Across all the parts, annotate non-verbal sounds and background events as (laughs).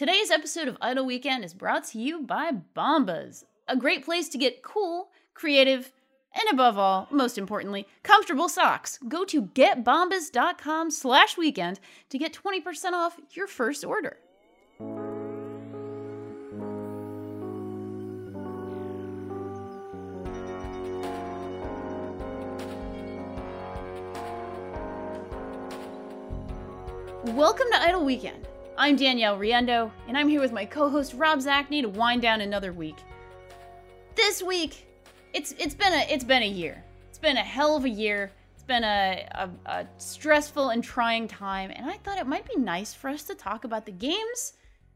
Today's episode of Idle Weekend is brought to you by Bombas, a great place to get cool, creative, and above all, most importantly, comfortable socks. Go to getbombas.com slash weekend to get 20% off your first order. Welcome to Idle Weekend. I'm Danielle Riendeau, and I'm here with my co-host Rob Zacny to wind down another week. This week, it's it's been a it's been a year. It's been a hell of a year. It's been a, a, a stressful and trying time, and I thought it might be nice for us to talk about the games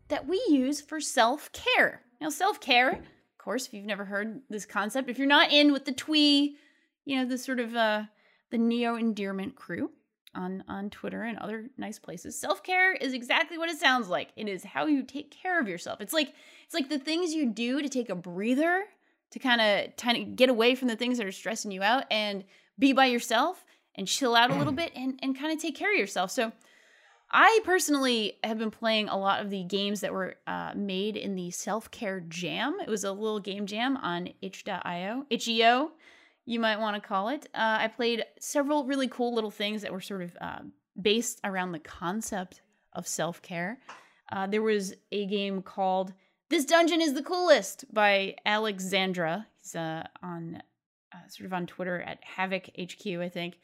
that we use for self-care. Now, self-care, of course, if you've never heard this concept, if you're not in with the twee, you know, the sort of uh, the neo endearment crew on on Twitter and other nice places. Self-care is exactly what it sounds like. It is how you take care of yourself. It's like it's like the things you do to take a breather, to kind of kind of get away from the things that are stressing you out and be by yourself and chill out a little (clears throat) bit and and kind of take care of yourself. So I personally have been playing a lot of the games that were uh, made in the self care jam. It was a little game jam on itch.io, itch.io, you might want to call it. Uh, I played several really cool little things that were sort of uh, based around the concept of self care. Uh, there was a game called This Dungeon is the Coolest by Alexandra. He's uh, on uh, sort of on Twitter at Havoc HQ, I think.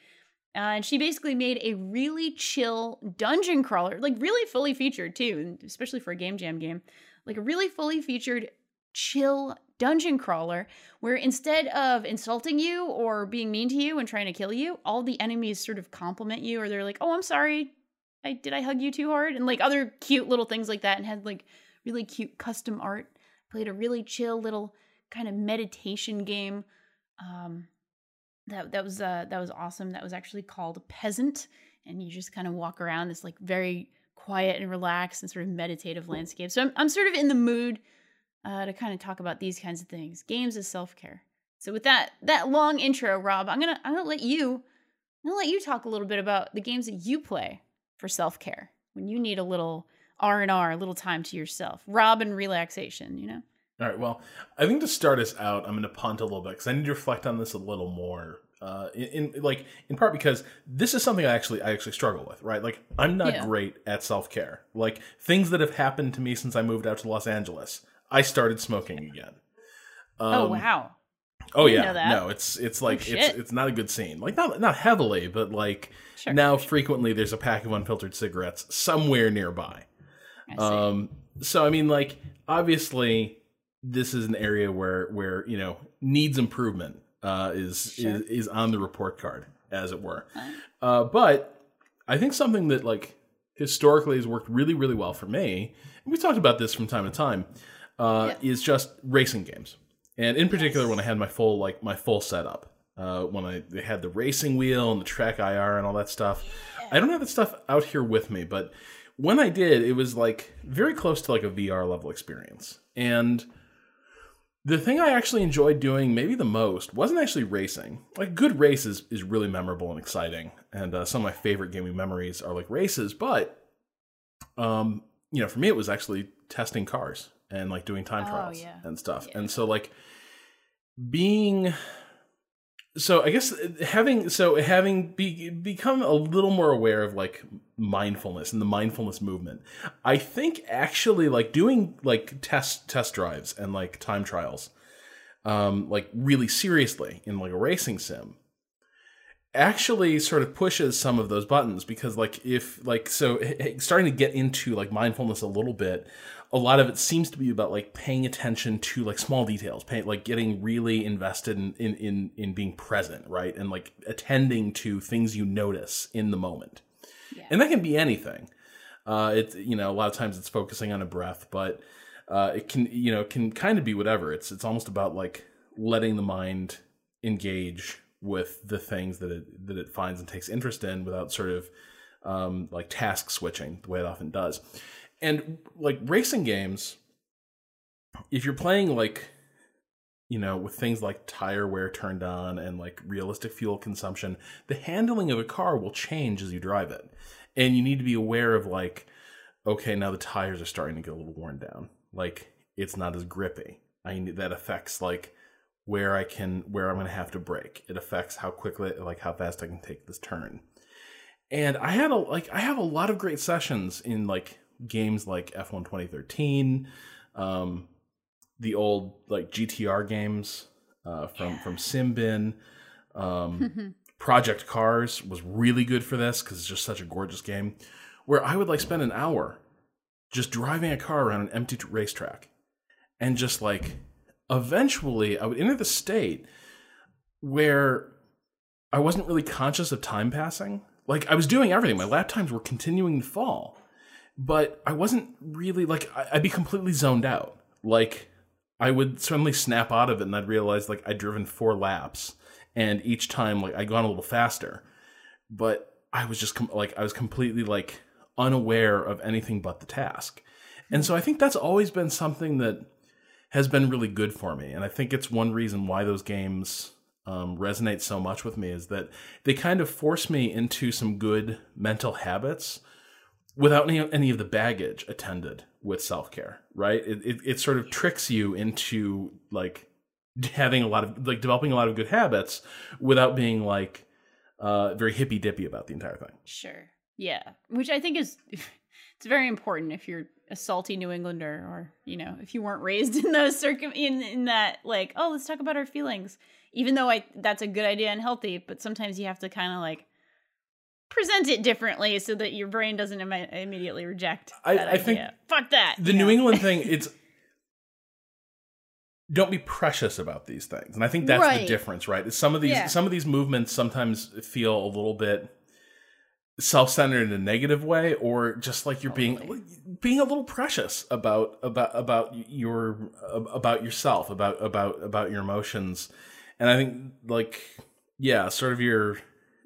Uh, and she basically made a really chill dungeon crawler, like really fully featured too, especially for a game jam game, like a really fully featured chill dungeon crawler where instead of insulting you or being mean to you and trying to kill you, all the enemies sort of compliment you or they're like, "Oh, I'm sorry. I did I hug you too hard?" and like other cute little things like that and had like really cute custom art. Played a really chill little kind of meditation game. Um that that was uh that was awesome. That was actually called Peasant and you just kind of walk around this like very quiet and relaxed and sort of meditative landscape. So I'm I'm sort of in the mood uh, to kind of talk about these kinds of things. Games as self care. So with that that long intro, Rob, I'm gonna I'm gonna let you I'm gonna let you talk a little bit about the games that you play for self care when you need a little R and R, a little time to yourself, Rob and relaxation. You know. All right. Well, I think to start us out, I'm going to punt a little bit because I need to reflect on this a little more. Uh, in, in, like in part because this is something I actually I actually struggle with, right? Like I'm not yeah. great at self care. Like things that have happened to me since I moved out to Los Angeles. I started smoking again. Oh, um, oh wow. Oh yeah, no, it's it's like oh, it's it's not a good scene. Like not not heavily, but like sure, now sure. frequently there's a pack of unfiltered cigarettes somewhere nearby. Um, so I mean, like obviously this is an area where where you know needs improvement uh, is sure. is is on the report card, as it were. Uh, but I think something that like historically has worked really really well for me, and we talked about this from time to time, uh, yeah. is just racing games, and in particular yes. when I had my full like my full setup. Uh, when I had the racing wheel and the TrackIR and all that stuff. Yeah. I don't have that stuff out here with me, but when I did, it was like very close to like a VR level experience. And the thing I actually enjoyed doing maybe the most wasn't actually racing. Like good races is really memorable and exciting, and uh, some of my favorite gaming memories are like races. But, um, you know, for me it was actually testing cars and like doing time oh, trials oh, yeah. and stuff. Yeah. And so like being so I guess having so having be, become a little more aware of like mindfulness and the mindfulness movement, I think actually like doing like test test drives and like time trials, um, like really seriously in like a racing sim, actually sort of pushes some of those buttons because like if like so starting to get into like mindfulness a little bit a lot of it seems to be about like paying attention to like small details, pay, like getting really invested in, in in in being present, right, and like attending to things you notice in the moment, yeah. and that can be anything. Uh, it's you know a lot of times it's focusing on a breath, but uh, it can you know can kind of be whatever. It's it's almost about like letting the mind engage with the things that it that it finds and takes interest in without sort of um, like task switching the way it often does and like racing games if you're playing like you know with things like tire wear turned on and like realistic fuel consumption the handling of a car will change as you drive it and you need to be aware of like okay, now the tires are starting to get a little worn down. Like it's not as grippy. I that affects like where I can where I'm going to have to brake. It affects how quickly like how fast I can take this turn. And I had a like I have a lot of great sessions in like games like F1 2013, um, the old like GTR games uh, from yeah. from Simbin. Um, (laughs) Project Cars was really good for this because it's just such a gorgeous game. Where I would like spend an hour just driving a car around an empty racetrack, and just like eventually I would enter the state where I wasn't really conscious of time passing. Like I was doing everything. My lap times were continuing to fall, but I wasn't really like I'd be completely zoned out. Like I would suddenly snap out of it and I'd realize like I'd driven four laps and each time like I'd gone a little faster, but I was just com- like I was completely like unaware of anything but the task. And so I think that's always been something that has been really good for me. And I think it's one reason why those games um, resonate so much with me is that they kind of force me into some good mental habits without any, any of the baggage attended with self care, right? It, it, it sort of tricks you into like having a lot of like developing a lot of good habits without being like uh, very hippy dippy about the entire thing. Sure. Yeah. Which I think is (laughs) it's very important if you're a salty New Englander or, you know, if you weren't raised (laughs) in those circum in, in that like, oh, let's talk about our feelings. Even though I that's a good idea and healthy, but sometimes you have to kind of like present it differently so that your brain doesn't Im- immediately reject. I, I think fuck that. The New know? England thing, (laughs) it's don't be precious about these things, and I think that's right. the difference, right? Some of these yeah. some of these movements sometimes feel a little bit self-centered in a negative way or just like you're totally. being being a little precious about about about your about yourself about about about your emotions and i think like yeah sort of your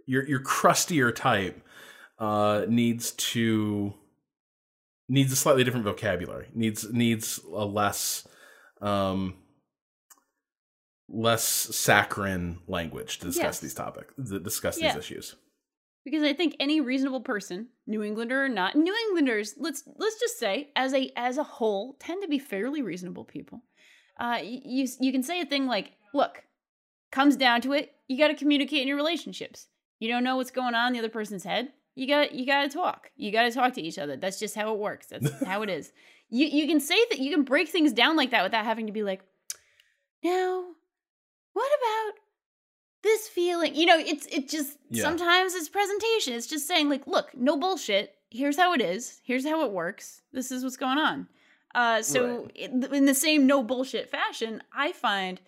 your your crustier type uh, needs to needs a slightly different vocabulary. needs needs a less um, less saccharine language to discuss yes. these topics, to discuss yeah. these issues. Because I think any reasonable person, New Englander or not, New Englanders, let's let's just say, as a as a whole, tend to be fairly reasonable people. Uh, you you can say a thing like, "Look, comes down to it, you got to communicate in your relationships. You don't know what's going on in the other person's head. You got you got to talk. You got to talk to each other. That's just how it works. That's (laughs) how it is. You you can say that you can break things down like that without having to be like, now, what about this feeling? You know, it's it just yeah. sometimes it's presentation. It's just saying like, look, no bullshit. Here's how it is. Here's how it works. This is what's going on. Uh, so right. in, in the same no bullshit fashion, I find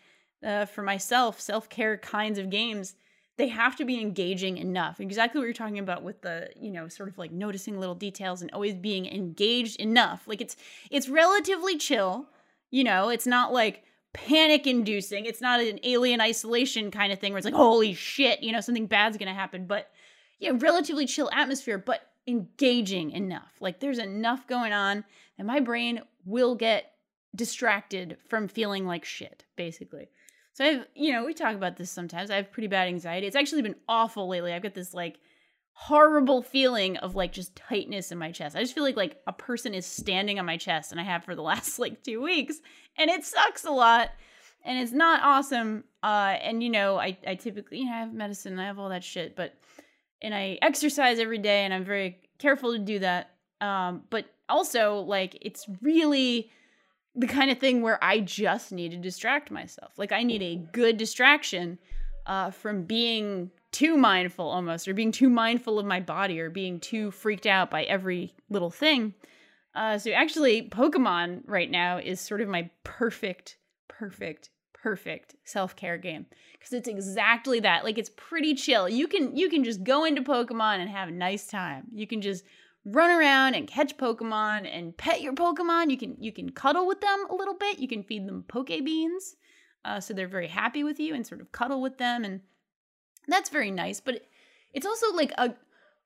uh, for myself self care kinds of games they have to be engaging enough. Exactly what you're talking about with the, you know, sort of like noticing little details and always being engaged enough. Like it's it's relatively chill, you know, it's not like panic inducing. It's not an alien isolation kind of thing where it's like, holy shit, you know, something bad's gonna happen. But yeah, relatively chill atmosphere, but engaging enough. Like there's enough going on that my brain will get distracted from feeling like shit, basically. So I've, you know, we talk about this sometimes. I have pretty bad anxiety. It's actually been awful lately. I've got this like horrible feeling of like just tightness in my chest. I just feel like like a person is standing on my chest and I have for the (laughs) last like 2 weeks and it sucks a lot and it's not awesome. Uh and you know, I I typically, you know, I have medicine, I have all that shit, but and I exercise every day and I'm very careful to do that. Um but also like it's really the kind of thing where I just need to distract myself. Like I need a good distraction uh, from being too mindful almost, or being too mindful of my body, or being too freaked out by every little thing. Uh, so actually, Pokemon right now is sort of my perfect, perfect, perfect self care game because it's exactly that. Like it's pretty chill. You can you can just go into Pokemon and have a nice time. You can just run around and catch Pokemon and pet your Pokemon. You can you can cuddle with them a little bit. You can feed them Poke Beans, uh, so they're very happy with you and sort of cuddle with them, and that's very nice. But it's also like a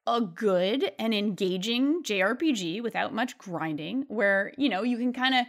a good and engaging JRPG without much grinding, where you know you can kind of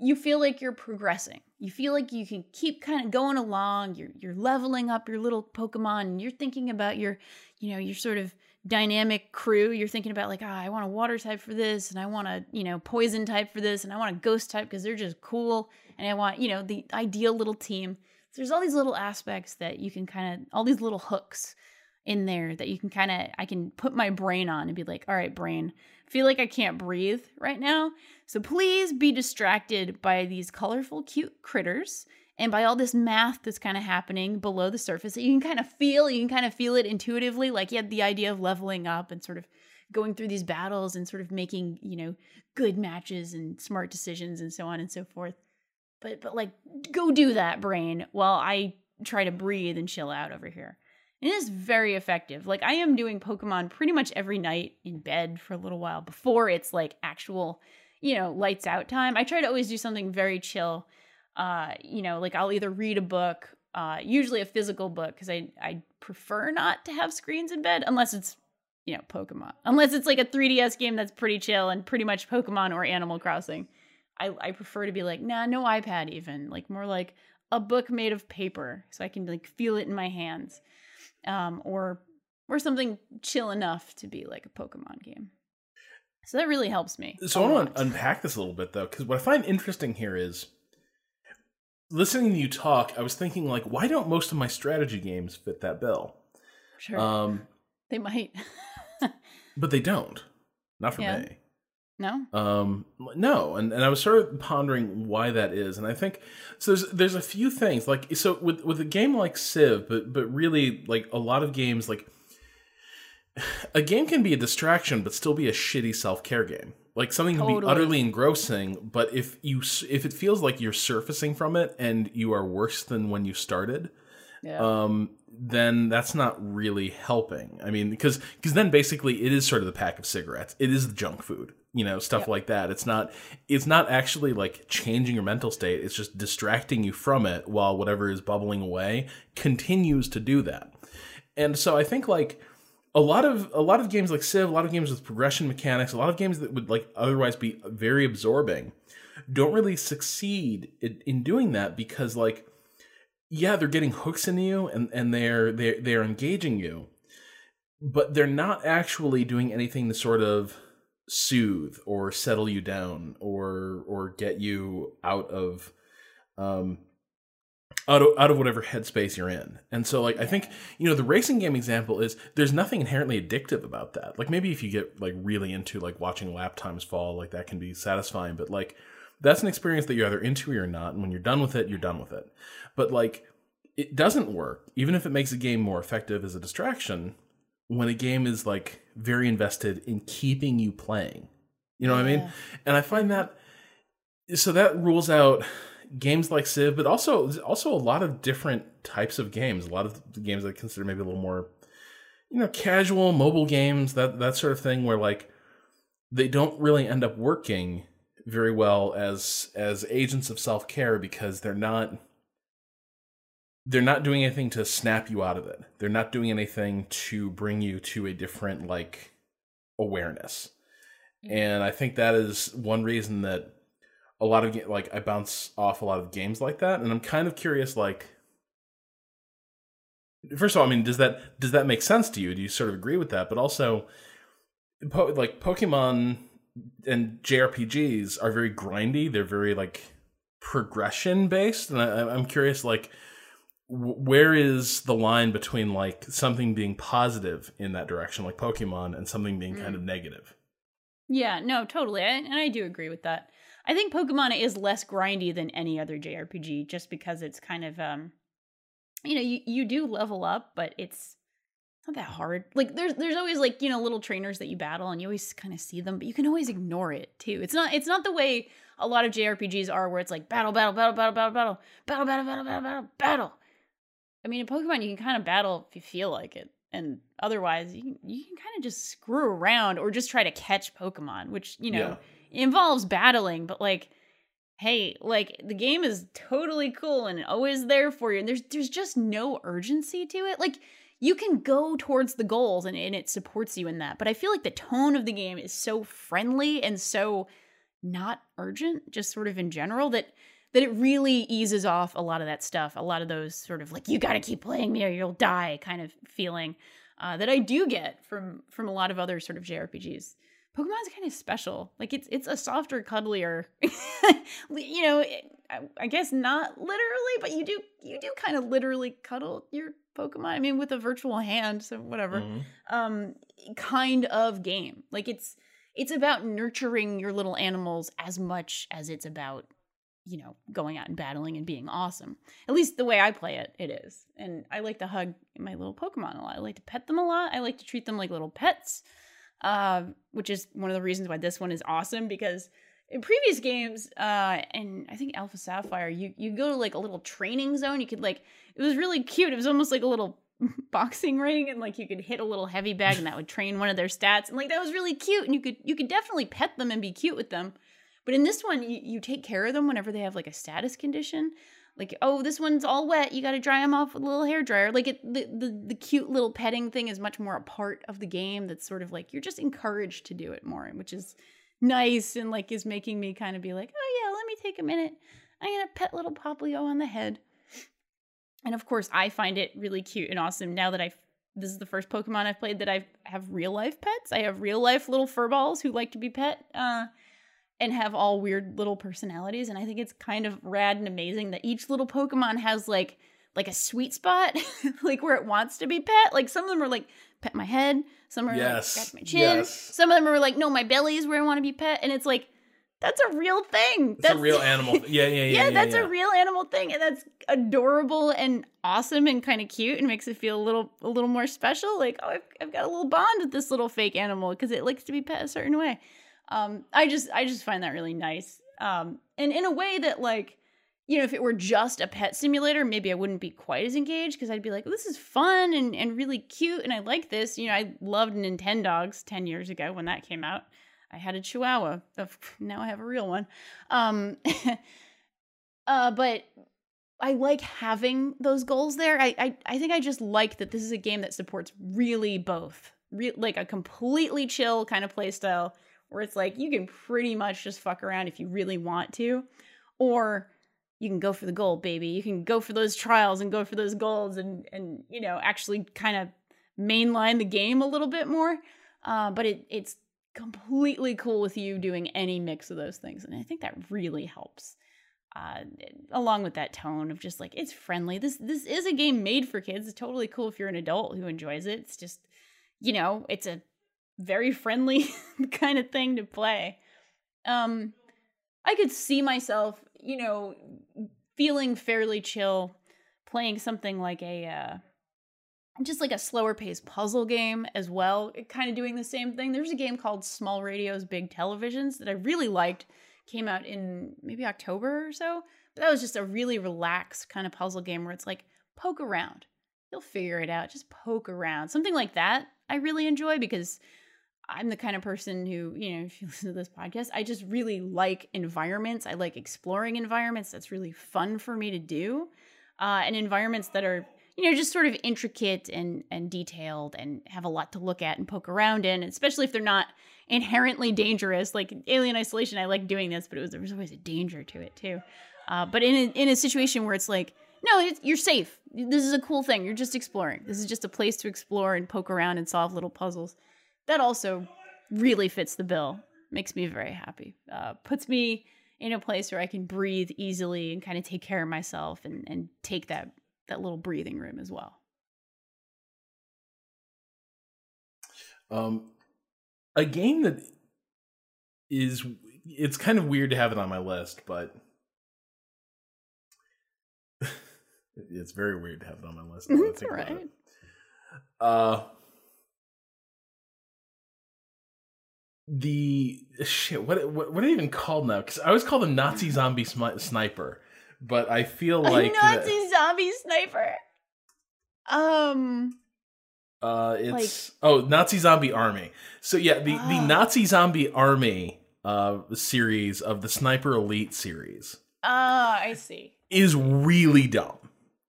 you feel like you're progressing. You feel like you can keep kind of going along. You're you're leveling up your little Pokemon, and you're thinking about your you know your sort of dynamic crew. You're thinking about like, oh, I want a water type for this, and I want a you know poison type for this, and I want a ghost type because they're just cool, and I want you know the ideal little team. So there's all these little aspects that you can kind of all these little hooks in there that you can kind of I can put my brain on and be like, all right, brain, I feel like I can't breathe right now. So please be distracted by these colorful, cute critters and by all this math that's kind of happening below the surface you can kind of feel, you can kind of feel it intuitively, like you had the idea of leveling up and sort of going through these battles and sort of making, you know, good matches and smart decisions and so on and so forth. But but like go do that, brain, while I try to breathe and chill out over here. And it is very effective. Like I am doing Pokemon pretty much every night in bed for a little while before it's like actual, you know, lights out time. I try to always do something very chill uh, you know, like I'll either read a book, uh, usually a physical book, because I I prefer not to have screens in bed unless it's you know Pokemon, unless it's like a 3DS game that's pretty chill and pretty much Pokemon or Animal Crossing. I I prefer to be like nah, no iPad even, like more like a book made of paper, so I can like feel it in my hands, um, or or something chill enough to be like a Pokemon game. So that really helps me. So I want to unpack this a little bit though, because what I find interesting here is listening to you talk, I was thinking like, why don't most of my strategy games fit that bill? Sure. Um, they might. (laughs) but they don't. Not for yeah. me. No. Um, no, and, and I was sort of pondering why that is, and I think so. There's there's a few things like so with with a game like Civ, but but really like a lot of games like (sighs) a game can be a distraction, but still be a shitty self care game. Like something totally. can be utterly engrossing, but if you if it feels like you're surfacing from it and you are worse than when you started, yeah. um, then that's not really helping. I mean, because because then basically it is sort of the pack of cigarettes. It is the junk food, you know, stuff yep. like that. It's not it's not actually like changing your mental state. It's just distracting you from it while whatever is bubbling away continues to do that. And so I think like a lot of a lot of games like Civ, a lot of games with progression mechanics, a lot of games that would like otherwise be very absorbing, don't really succeed in, in doing that because like yeah, they're getting hooks in you and and they're they're they're engaging you, but they're not actually doing anything to sort of soothe or settle you down or or get you out of um out of, out of whatever headspace you're in. And so like I think, you know, the racing game example is there's nothing inherently addictive about that. Like maybe if you get like really into like watching lap times fall, like that can be satisfying, but like that's an experience that you're either into or you're not, and when you're done with it, you're done with it. But like it doesn't work, even if it makes a game more effective as a distraction, when a game is like very invested in keeping you playing. You know what I mean? And I find that so that rules out games like Civ, but also also a lot of different types of games. A lot of the games I consider maybe a little more, you know, casual mobile games that that sort of thing, where like they don't really end up working very well as as agents of self care because they're not they're not doing anything to snap you out of it. They're not doing anything to bring you to a different like awareness. Mm-hmm. And I think that is one reason that a lot of like I bounce off a lot of games like that, and I'm kind of curious. Like, first of all, I mean, does that does that make sense to you? Do you sort of agree with that? But also, po- like Pokemon and JRPGs are very grindy. They're very like progression based, and I, I'm curious, like where is the line between like something being positive in that direction like pokemon and something being mm. kind of negative yeah no totally I, and i do agree with that I think Pokemon is less grindy than any other JRPG just because it's kind of um you know, you, you do level up, but it's not that hard. Like there's there's always like, you know, little trainers that you battle and you always kind of see them, but you can always ignore it too. It's not it's not the way a lot of JRPGs are where it's like battle, battle, battle, battle, battle, battle, battle, battle, battle, battle, battle, battle. I mean, in Pokemon you can kind of battle if you feel like it. And otherwise you can, you can kind of just screw around or just try to catch Pokemon, which, you know, yeah involves battling, but like hey, like the game is totally cool and always there for you. And there's there's just no urgency to it. Like you can go towards the goals and, and it supports you in that. But I feel like the tone of the game is so friendly and so not urgent, just sort of in general, that that it really eases off a lot of that stuff, a lot of those sort of like, you gotta keep playing me or you'll die kind of feeling. uh, that I do get from from a lot of other sort of JRPGs. Pokemon's kind of special. Like it's it's a softer, cuddlier. (laughs) you know, I, I, guess not literally, but you do you do kind of literally cuddle your Pokemon. I mean, with a virtual hand, so whatever. Mm-hmm. Um, kind of game. Like it's it's about nurturing your little animals as much as it's about you know, going out and battling and being awesome. At least the way I play it, it is. And I like to hug my little Pokemon a lot. I like to pet them a lot. I like to treat them like little pets, uh, which is one of the reasons why this one is awesome because in previous games, uh, and I think Alpha Sapphire, you you go to like a little training zone. You could like it was really cute. It was almost like a little (laughs) boxing ring and like you could hit a little heavy bag and that would train one of their stats and like that was really cute and you could you could definitely pet them and be cute with them but in this one, you, you take care of them whenever they have like a status condition. Like, oh, this one's all wet. You got to dry them off with a little hair dryer. Like, it, the, the the cute little petting thing is much more a part of the game. That's sort of like you're just encouraged to do it more, which is nice and like is making me kind of be like, oh yeah, let me take a minute. I'm gonna pet little Popplio on the head. And of course, I find it really cute and awesome now that I've this is the first Pokemon I've played that I have real life pets. I have real life little furballs who like to be pet. Uh, and have all weird little personalities and i think it's kind of rad and amazing that each little pokemon has like like a sweet spot (laughs) like where it wants to be pet like some of them are like pet my head some are yes. like scratch my chin yes. some of them are like no my belly is where i want to be pet and it's like that's a real thing that's, that's a real (laughs) animal yeah yeah yeah yeah, yeah that's yeah. a real animal thing and that's adorable and awesome and kind of cute and makes it feel a little a little more special like oh i've, I've got a little bond with this little fake animal because it likes to be pet a certain way um, I just I just find that really nice. Um, and in a way that like you know, if it were just a pet simulator, maybe I wouldn't be quite as engaged because I'd be like, this is fun and, and really cute and I like this. You know, I loved Nintendogs 10 years ago when that came out. I had a chihuahua. Now I have a real one. Um, (laughs) uh, but I like having those goals there. I, I, I think I just like that this is a game that supports really both. Re- like a completely chill kind of play style where it's like you can pretty much just fuck around if you really want to, or you can go for the gold, baby. You can go for those trials and go for those golds and and you know actually kind of mainline the game a little bit more. Uh, but it it's completely cool with you doing any mix of those things, and I think that really helps. Uh, along with that tone of just like it's friendly. This this is a game made for kids. It's totally cool if you're an adult who enjoys it. It's just you know it's a very friendly (laughs) kind of thing to play. Um, I could see myself, you know, feeling fairly chill, playing something like a uh, just like a slower paced puzzle game as well, kind of doing the same thing. There's a game called Small Radios, Big Televisions that I really liked. Came out in maybe October or so, but that was just a really relaxed kind of puzzle game where it's like poke around, you'll figure it out. Just poke around, something like that. I really enjoy because I'm the kind of person who, you know, if you (laughs) listen to this podcast, I just really like environments. I like exploring environments. That's really fun for me to do. Uh, and environments that are, you know, just sort of intricate and and detailed and have a lot to look at and poke around in, especially if they're not inherently dangerous. Like Alien Isolation, I like doing this, but it was there was always a danger to it too. Uh, but in a, in a situation where it's like, no, you're safe. This is a cool thing. You're just exploring. This is just a place to explore and poke around and solve little puzzles that also really fits the bill. Makes me very happy. Uh, puts me in a place where I can breathe easily and kind of take care of myself and, and take that that little breathing room as well. Um, a game that is it's kind of weird to have it on my list, but (laughs) it's very weird to have it on my list. That's right. Uh, the shit what what, what are they even called now? Because i always call them nazi zombie smi- sniper but i feel like nazi that, zombie sniper? Um uh it's like, oh nazi zombie army. So yeah the the ah. nazi zombie army uh series of the sniper elite series ah uh, i see. is really dumb.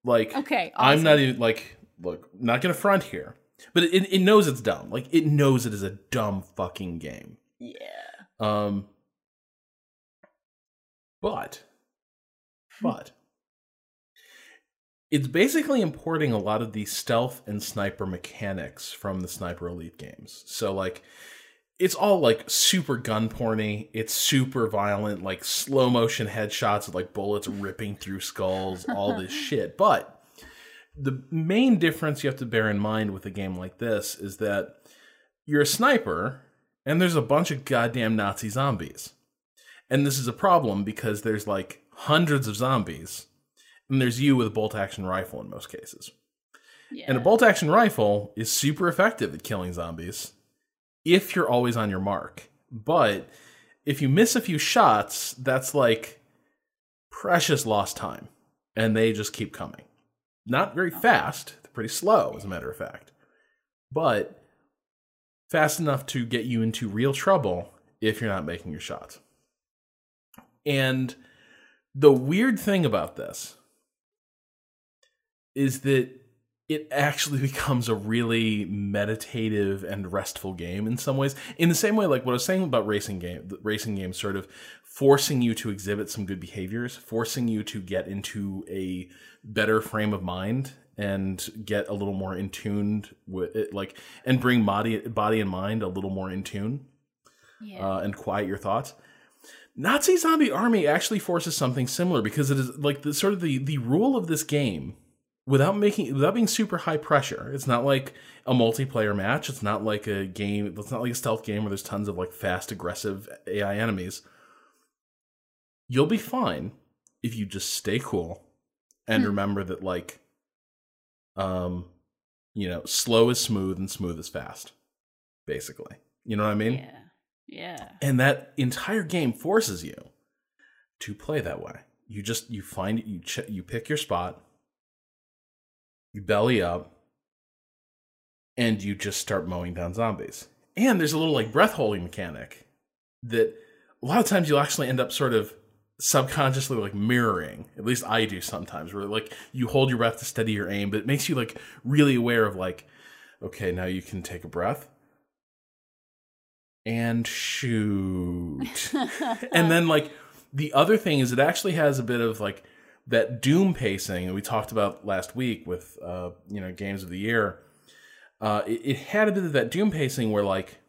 Like okay awesome. i'm not even like look not gonna front here but it, it knows it's dumb. Like it knows it is a dumb fucking game. Yeah. Um. But, but it's basically importing a lot of the stealth and sniper mechanics from the Sniper Elite games. So like it's all like super gun porny. It's super violent, like slow motion headshots with like bullets ripping through skulls, all this (laughs) shit. But the main difference you have to bear in mind with a game like this is that you're a sniper and there's a bunch of goddamn Nazi zombies. And this is a problem because there's like hundreds of zombies and there's you with a bolt action rifle in most cases. Yeah. And a bolt action rifle is super effective at killing zombies if you're always on your mark. But if you miss a few shots, that's like precious lost time. And they just keep coming. Not very fast, they're pretty slow, as a matter of fact. But fast enough to get you into real trouble if you're not making your shots. And the weird thing about this is that it actually (laughs) becomes a really meditative and restful game in some ways. In the same way, like what I was saying about racing game, racing games sort of forcing you to exhibit some good behaviors, forcing you to get into a better frame of mind and get a little more in tuned with it, like and bring body body and mind a little more in tune, yeah. uh, and quiet your thoughts. Nazi Zombie Army actually forces something similar because it is like the sort of the the rule of this game without making without being super high pressure. It's not like a multiplayer match. It's not like a game. It's not like a stealth game where there's tons of like fast, aggressive AI enemies. You'll be fine if you just stay cool and hmm. remember that like, um, you know, slow is smooth and smooth is fast. Basically, you know what I mean? Yeah. Yeah. And that entire game forces you to play that way. You just you find you ch- you pick your spot you belly up, and you just start mowing down zombies. And there's a little like breath holding mechanic that a lot of times you'll actually end up sort of subconsciously like mirroring. At least I do sometimes, where like you hold your breath to steady your aim, but it makes you like really aware of like, okay, now you can take a breath and shoot. (laughs) and then like the other thing is it actually has a bit of like that Doom pacing that we talked about last week with uh, you know games of the year, uh, it, it, had a bit of that Doom pacing where like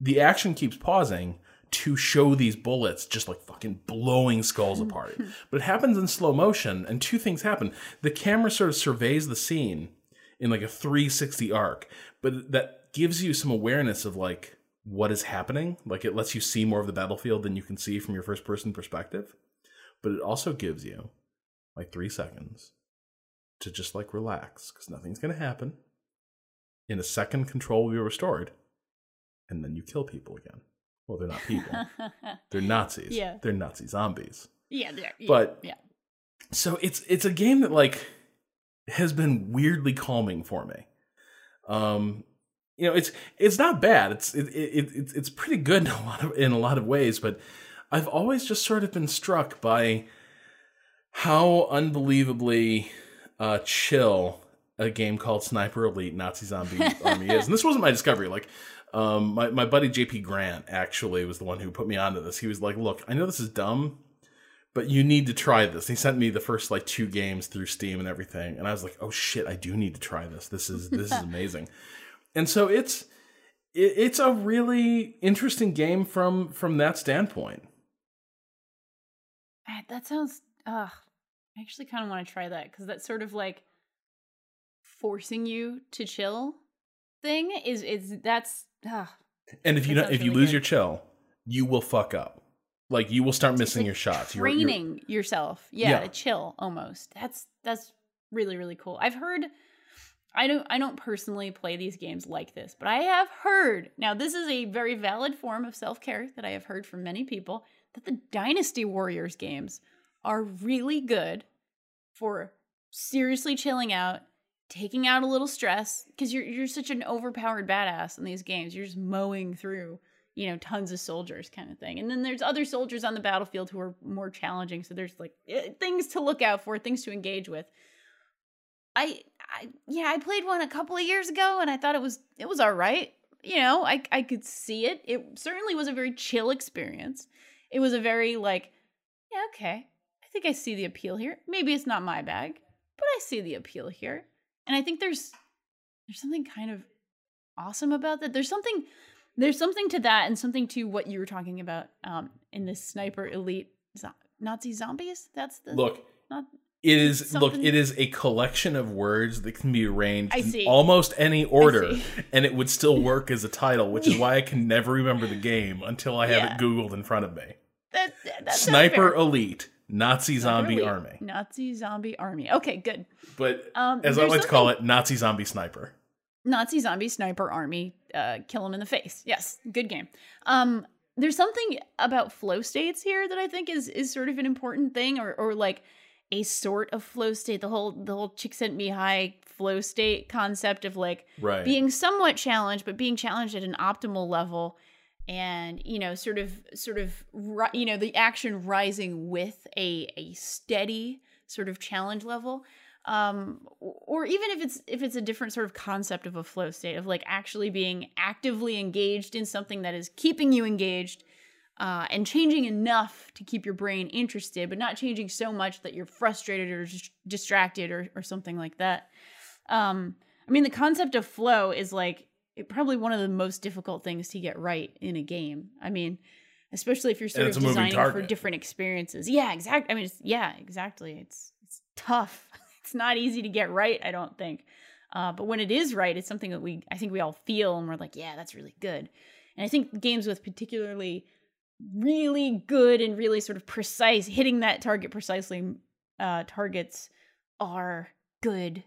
the action keeps pausing to show these bullets just like fucking blowing skulls (laughs) apart. but it happens in slow motion, and two things happen: the camera sort of surveys the scene in like a 360 arc, but that gives you some awareness of like what is happening. Like it lets you see more of the battlefield than you can see from your first person perspective. But it also gives you like three seconds to just like relax because nothing's going to happen. In a second, control will be restored, and then you kill people again. Well, they're not (laughs) people; they're Nazis. Yeah, they're Nazi zombies. Yeah, they're, yeah, but yeah. So it's it's a game that like has been weirdly calming for me. Um, you know, it's it's not bad. It's it, it, it it's pretty good in a lot of in a lot of ways, but I've always just sort of been struck by how unbelievably uh, chill a game called Sniper Elite Nazi Zombie (laughs) Army is. And this wasn't my discovery. Like, um, my, my buddy JP Grant actually was the one who put me onto this. He was like, Look, I know this is dumb, but you need to try this. He sent me the first like two games through Steam and everything. And I was like, Oh shit, I do need to try this. This is this is (laughs) amazing. and so it's it, it's a really interesting game from from that standpoint. That sounds ugh I actually kind of want to try that because that's sort of like forcing you to chill thing is is that's ah. And if you if you lose good. your chill, you will fuck up. Like you will start missing like your shots. Training you're, you're, yourself, yeah, yeah, to chill almost. That's that's really really cool. I've heard. I don't I don't personally play these games like this, but I have heard. Now this is a very valid form of self-care that I have heard from many people that the Dynasty Warriors games are really good for seriously chilling out, taking out a little stress because you're you're such an overpowered badass in these games. You're just mowing through, you know, tons of soldiers kind of thing. And then there's other soldiers on the battlefield who are more challenging, so there's like eh, things to look out for, things to engage with. I I yeah, I played one a couple of years ago and I thought it was it was all right. You know, I I could see it. It certainly was a very chill experience. It was a very like yeah, okay I think I see the appeal here. Maybe it's not my bag, but I see the appeal here. And I think there's there's something kind of awesome about that. There's something there's something to that and something to what you were talking about um in this sniper elite zo- Nazi zombies. That's the Look. Not, it is something... look, it is a collection of words that can be arranged in almost any order and it would still (laughs) work as a title, which is why I can never remember the game until I have yeah. it googled in front of me. That, that Sniper Elite Nazi zombie army. Nazi zombie army. Okay, good. But um, as I like to call it, Nazi zombie sniper. Nazi zombie sniper army. Uh, kill him in the face. Yes, good game. Um, there's something about flow states here that I think is is sort of an important thing, or or like a sort of flow state. The whole the whole Csikszentmihalyi flow state concept of like right. being somewhat challenged, but being challenged at an optimal level and you know sort of sort of you know the action rising with a a steady sort of challenge level um or even if it's if it's a different sort of concept of a flow state of like actually being actively engaged in something that is keeping you engaged uh, and changing enough to keep your brain interested but not changing so much that you're frustrated or distracted or, or something like that. Um i mean the concept of flow is like probably one of the most difficult things to get right in a game. I mean, especially if you're sort of designing for different experiences. Yeah, exactly. I mean, yeah, exactly. It's it's tough. (laughs) It's not easy to get right. I don't think. Uh, but when it is right, it's something that we I think we all feel and we're like, yeah, that's really good. And I think games with particularly really good and really sort of precise hitting that target precisely uh, targets are good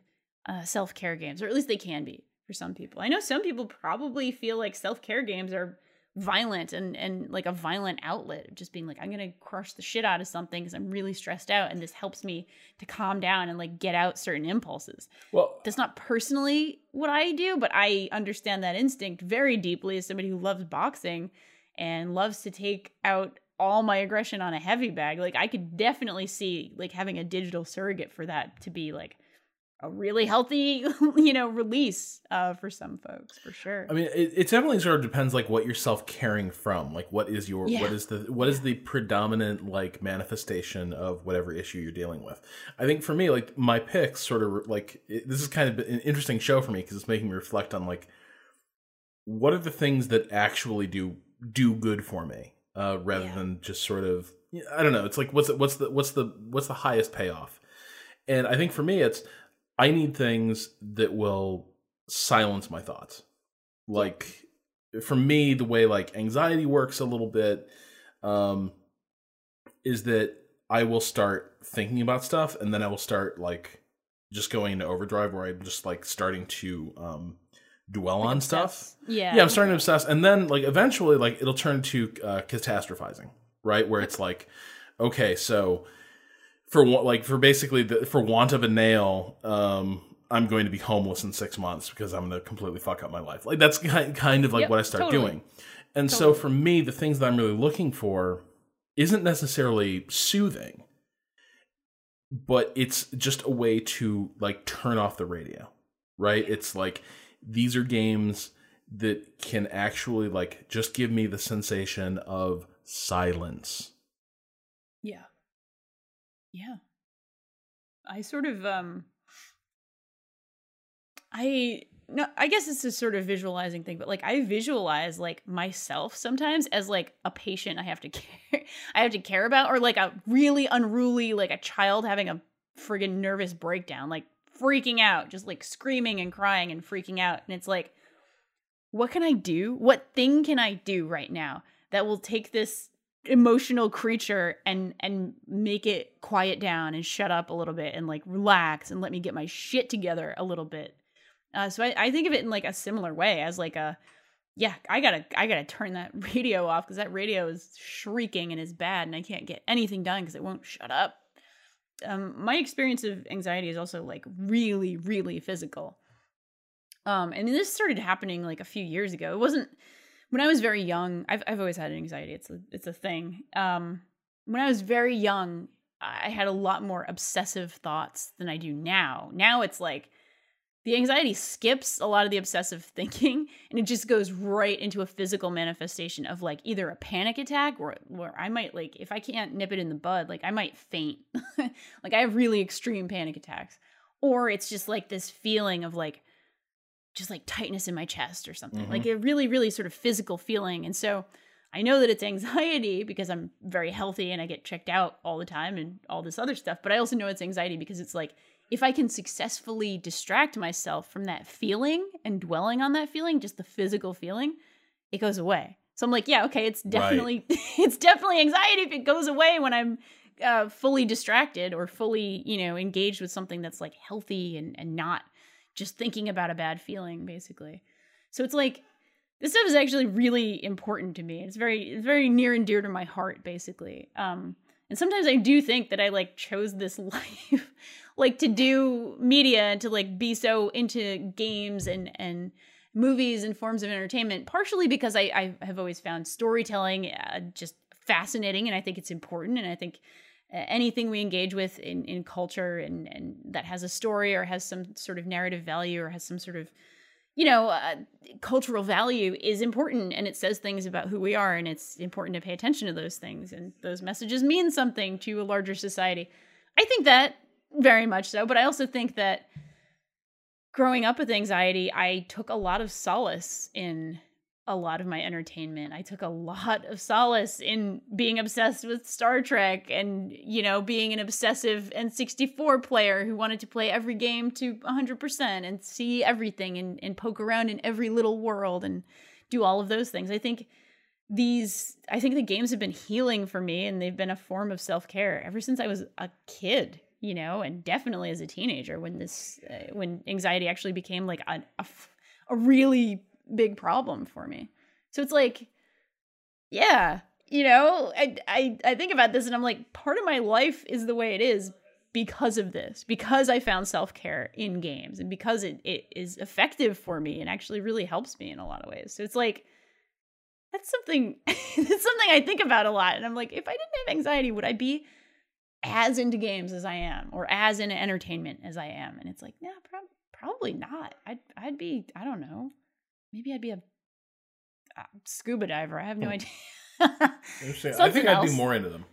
uh, self care games, or at least they can be for some people. I know some people probably feel like self-care games are violent and and like a violent outlet of just being like I'm going to crush the shit out of something cuz I'm really stressed out and this helps me to calm down and like get out certain impulses. Well, that's not personally what I do, but I understand that instinct very deeply as somebody who loves boxing and loves to take out all my aggression on a heavy bag. Like I could definitely see like having a digital surrogate for that to be like a really healthy (laughs) you know release uh, for some folks for sure i mean it, it, definitely sort of depends like what you're self-caring from like what is your yeah. what is the what is the predominant like manifestation of whatever issue you're dealing with i think for me like my picks sort of like it, this is kind of an interesting show for me because it's making me reflect on like what are the things that actually do do good for me uh, rather yeah. than just sort of i don't know it's like what's the, what's the what's the what's the highest payoff and i think for me it's I need things that will silence my thoughts. Like for me, the way like anxiety works a little bit um, is that I will start thinking about stuff and then I will start like just going into overdrive where I'm just like starting to um, dwell like on stuff. Yeah. Yeah, I'm starting to obsess. And then like eventually like it'll turn to uh, catastrophizing, right? Where it's like, okay, so for like for basically the, for want of a nail um i'm going to be homeless in six months because i'm going to completely fuck up my life like that's kind of like yep, what i start totally. doing and totally. so for me the things that i'm really looking for isn't necessarily soothing but it's just a way to like turn off the radio right it's like these are games that can actually like just give me the sensation of silence yeah. I sort of um I no, I guess it's a sort of visualizing thing, but like I visualize like myself sometimes as like a patient I have to (laughs) care I have to care about or like a really unruly like a child having a friggin' nervous breakdown, like freaking out, just like screaming and crying and freaking out. And it's like what can I do? What thing can I do right now that will take this emotional creature and and make it quiet down and shut up a little bit and like relax and let me get my shit together a little bit. Uh, so I, I think of it in like a similar way as like a yeah i gotta i gotta turn that (laughs) radio off because that radio is shrieking and is bad and i can't get anything done because it won't shut up. Um my experience of anxiety is also like really really physical. Um and this started happening like a few years ago. It wasn't when I was very young, I've I've always had anxiety. It's a it's a thing. Um, when I was very young, I had a lot more obsessive thoughts than I do now. Now it's like the anxiety skips a lot of the obsessive (laughs) thinking and it just goes right into a physical manifestation of like either a panic attack or where I might like if I can't nip it in the bud, like I might faint. (laughs) like I have really extreme panic attacks. or it's just like this feeling of like just like tightness in my chest or something. Mm-hmm. Like a really really sort of physical feeling. And so I know that it's anxiety because I'm very healthy and I get checked out all the time and all this other stuff, but I also know it's anxiety because it's like if I can successfully distract myself from that feeling and dwelling on that feeling, just the physical feeling, it goes away. So I'm like, yeah, okay, it's definitely right. (laughs) it's definitely anxiety if it goes away when I'm uh, fully distracted or fully, you know, engaged with something that's like healthy and and not just thinking about a bad feeling, basically. So it's like this stuff is actually really important to me. It's very it's very near and dear to my heart, basically. Um, and sometimes I do think that I like chose this (laughs) life, like to do media and to like be so into games and and movies and forms of entertainment, partially because I, I have always found storytelling uh, just fascinating and I think it's important. And I think anything we engage with in, in culture and, and that has a story or has some sort of narrative value or has some sort of you know, uh, cultural value is important and it says things about who we are and it's important to pay attention to those things and those messages mean something to a larger society. I think that very much so, but I also think that growing up with anxiety, I took a lot of solace in a lot of my entertainment. I took a lot of solace in being obsessed with Star Trek and, you know, being an obsessive N64 player who wanted to play every game to 100% and see everything and, and poke around in every little world and do all of those things. I think these, I think the games have been healing for me and they've been a form of self care ever since I was a kid, you know, and definitely as a teenager when this, uh, when anxiety actually became like a, a, a really big problem for me. So it's like, yeah, you know, I, I I think about this and I'm like, part of my life is the way it is because of this, because I found self care in games and because it, it is effective for me and actually really helps me in a lot of ways. So it's like, that's something (laughs) that's something I think about a lot. And I'm like, if I didn't have anxiety, would I be as into games as I am or as into entertainment as I am? And it's like, yeah, prob- probably not. I'd I'd be, I don't know, maybe I'd be a uh, scuba diver. I have no hmm. idea. I think else. I'd be more into them.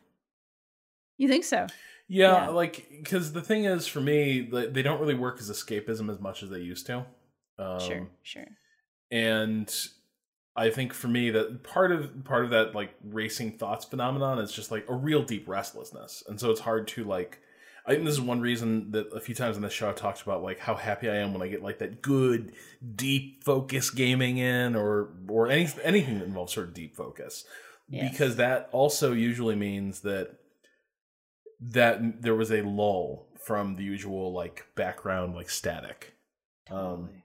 You think so? Yeah, yeah. like because the thing is, for me, they don't really work as escapism as much as they used to. Um, sure, sure. And I think for me that part of part of that like racing thoughts phenomenon is just like a real deep restlessness, and so it's hard to like I think this is one reason that a few times in the show I talked about like how happy I am when I get like that good deep focus gaming in or or any anything that involves sort of deep focus. Yes. Because that also usually means that that there was a lull from the usual like background like static. Um, totally. Um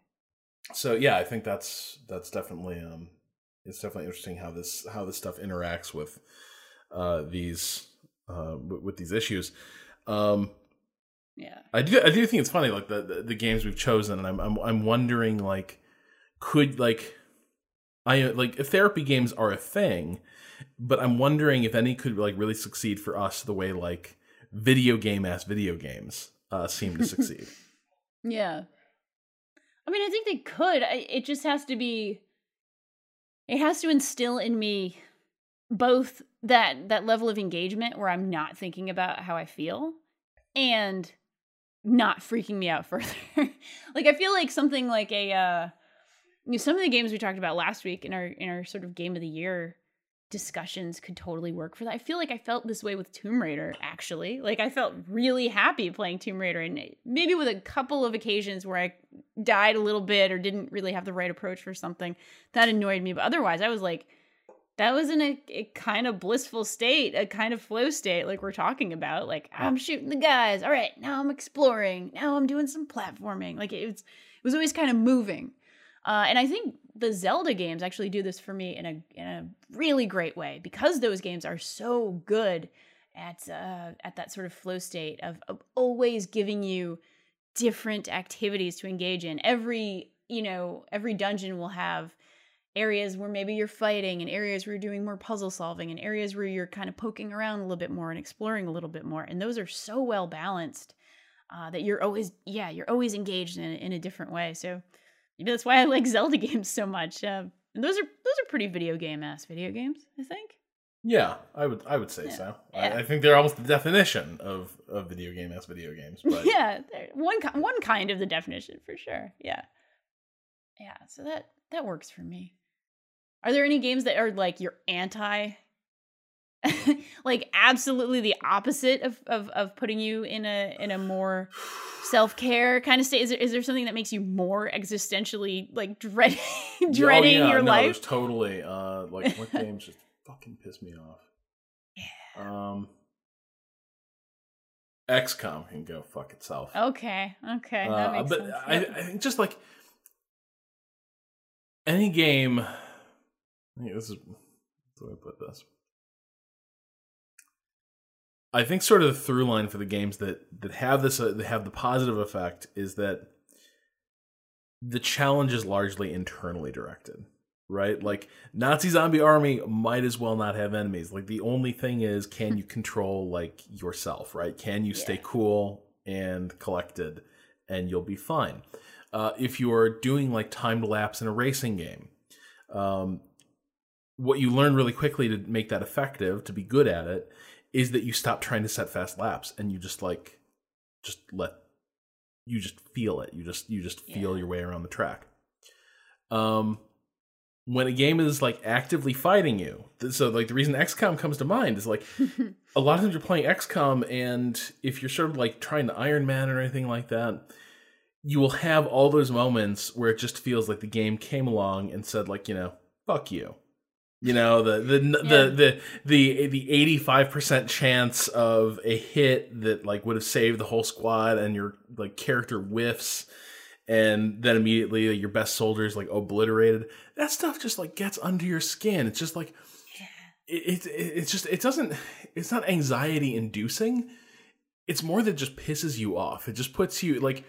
so yeah, I think that's that's definitely um it's definitely interesting how this how this stuff interacts with uh these uh with these issues. Um, yeah, I do. I do think it's funny, like the, the, the games we've chosen, and I'm, I'm I'm wondering, like, could like, I like therapy games are a thing, but I'm wondering if any could like really succeed for us the way like video game ass video games uh, seem to (laughs) succeed. yeah, I mean, I think they could. I, it just has to be. It has to instill in me both that that level of engagement where I'm not thinking about how I feel and not freaking me out (laughs) further. like I feel like something like a uh you know, some of the games we talked about last week in our in our sort of game of the year discussions could totally work for that. I feel like I felt this way with Tomb Raider actually. Like I felt really happy playing Tomb Raider and maybe with a couple of occasions where I died a little bit or didn't really have the right approach for something that annoyed me, but otherwise I was like that was in a, a, kind of blissful state, a kind of flow state, like we're talking about. Like I'm shooting the guys. All right, now I'm exploring. Now I'm doing some platforming. Like it was, it was always kind of moving. Uh, and I think the Zelda games actually do this for me in a in a really great way because those games are so good at uh, at that sort of flow state of, of always giving you different activities to engage in. Every you know every dungeon will have areas where maybe you're fighting and areas where you're doing more puzzle solving and areas where you're kind of poking around a little bit more and exploring a little bit more and those are so well balanced uh, that you're always yeah you're always engaged in, in a different way so maybe that's why i like (laughs) zelda games so much uh, and those are those are pretty video game ass video games i think Yeah, I would I would say yeah. so. Yeah. I, I, think they're almost the definition of of video game ass video games. But (laughs) yeah, one one kind of the definition for sure. Yeah, yeah. So that that works for me. Are there any games that are like your anti? (laughs) like absolutely the opposite of, of of putting you in a in a more self care kind of state? Is there, is there something that makes you more existentially like dread, (laughs) dreading oh, yeah, your no, life? There's totally uh like (laughs) what games just fucking piss me off. Yeah. Um. XCOM can go fuck itself. Okay. Okay. Uh, but sense. I, I think just like any game. I think this is how do I put this. I think sort of the through line for the games that that have this uh, that have the positive effect is that the challenge is largely internally directed right? Like Nazi zombie army might as well not have enemies. Like the only thing is can you (laughs) control like yourself, right? Can you yeah. stay cool and collected and you'll be fine. Uh, if you're doing like timed laps in a racing game, um, what you learn really quickly to make that effective, to be good at it, is that you stop trying to set fast laps and you just like just let you just feel it. You just you just feel yeah. your way around the track. Um when a game is like actively fighting you. So like the reason XCOM comes to mind is like (laughs) a lot of times you're playing XCOM and if you're sort of like trying to Iron Man or anything like that, you will have all those moments where it just feels like the game came along and said like, you know, fuck you. You know, the the yeah. the the the the eighty five percent chance of a hit that like would have saved the whole squad and your like character whiffs and then immediately like, your best soldiers like obliterated. That stuff just like gets under your skin. It's just like it, it it's just it doesn't it's not anxiety inducing. It's more that just pisses you off. It just puts you like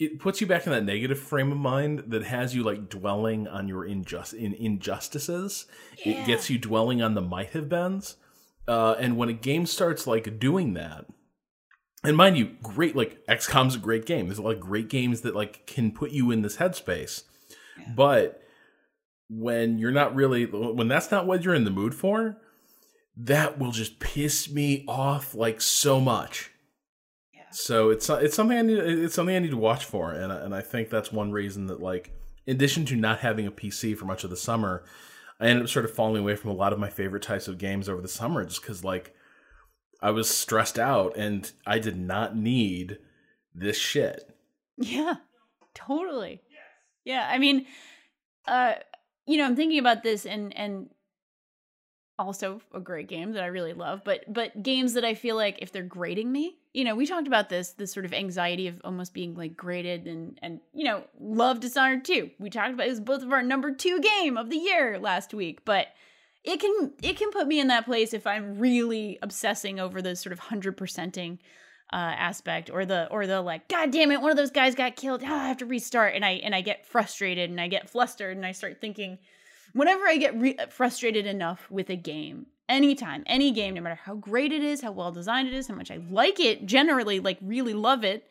it puts you back in that negative frame of mind that has you like dwelling on your injust in injustices. Yeah. It gets you dwelling on the might have beens. Uh, and when a game starts like doing that, and mind you, great like XCOM's a great game. There's a lot of great games that like can put you in this headspace. Yeah. But when you're not really when that's not what you're in the mood for, that will just piss me off like so much. So it's it's something I need it's something I need to watch for, and and I think that's one reason that like in addition to not having a PC for much of the summer, I ended up sort of falling away from a lot of my favorite types of games over the summer just because like I was stressed out and I did not need this shit. Yeah, totally. Yeah, I mean, uh, you know, I'm thinking about this and and also a great game that I really love, but but games that I feel like if they're grading me, you know, we talked about this this sort of anxiety of almost being like graded and and you know, love Dishonored 2. We talked about it was both of our number 2 game of the year last week, but it can it can put me in that place if I'm really obsessing over the sort of hundred percenting uh, aspect or the or the like god damn it one of those guys got killed oh, I have to restart and I and I get frustrated and I get flustered and I start thinking whenever I get re- frustrated enough with a game anytime any game no matter how great it is how well designed it is how much I like it generally like really love it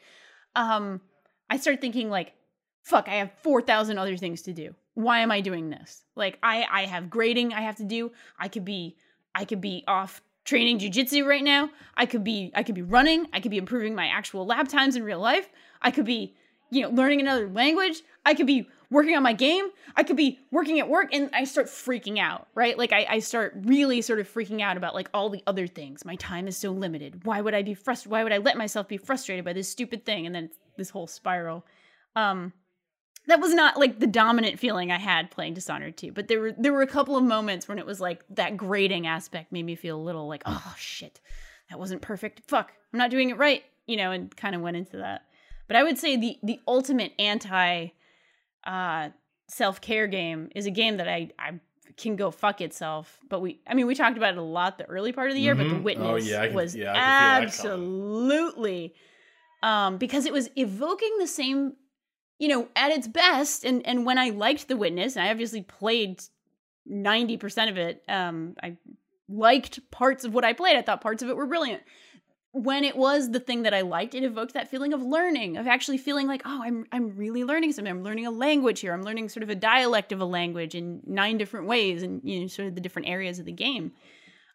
um I start thinking like fuck I have 4000 other things to do why am I doing this? Like I I have grading I have to do. I could be I could be off training jujitsu right now. I could be I could be running. I could be improving my actual lab times in real life. I could be, you know, learning another language. I could be working on my game. I could be working at work and I start freaking out, right? Like I, I start really sort of freaking out about like all the other things. My time is so limited. Why would I be frustrated? Why would I let myself be frustrated by this stupid thing? And then this whole spiral. Um, that was not like the dominant feeling I had playing Dishonored 2, but there were there were a couple of moments when it was like that grading aspect made me feel a little like, oh shit, that wasn't perfect. Fuck, I'm not doing it right, you know, and kind of went into that. But I would say the the ultimate anti uh, self care game is a game that I I can go fuck itself. But we, I mean, we talked about it a lot the early part of the year, mm-hmm. but the mm-hmm. witness oh, yeah, can, was yeah, absolutely um, because it was evoking the same you know, at its best, and and when I liked The Witness, and I obviously played ninety percent of it, um, I liked parts of what I played. I thought parts of it were brilliant. When it was the thing that I liked, it evoked that feeling of learning, of actually feeling like, oh, I'm I'm really learning something. I'm learning a language here. I'm learning sort of a dialect of a language in nine different ways, and you know, sort of the different areas of the game.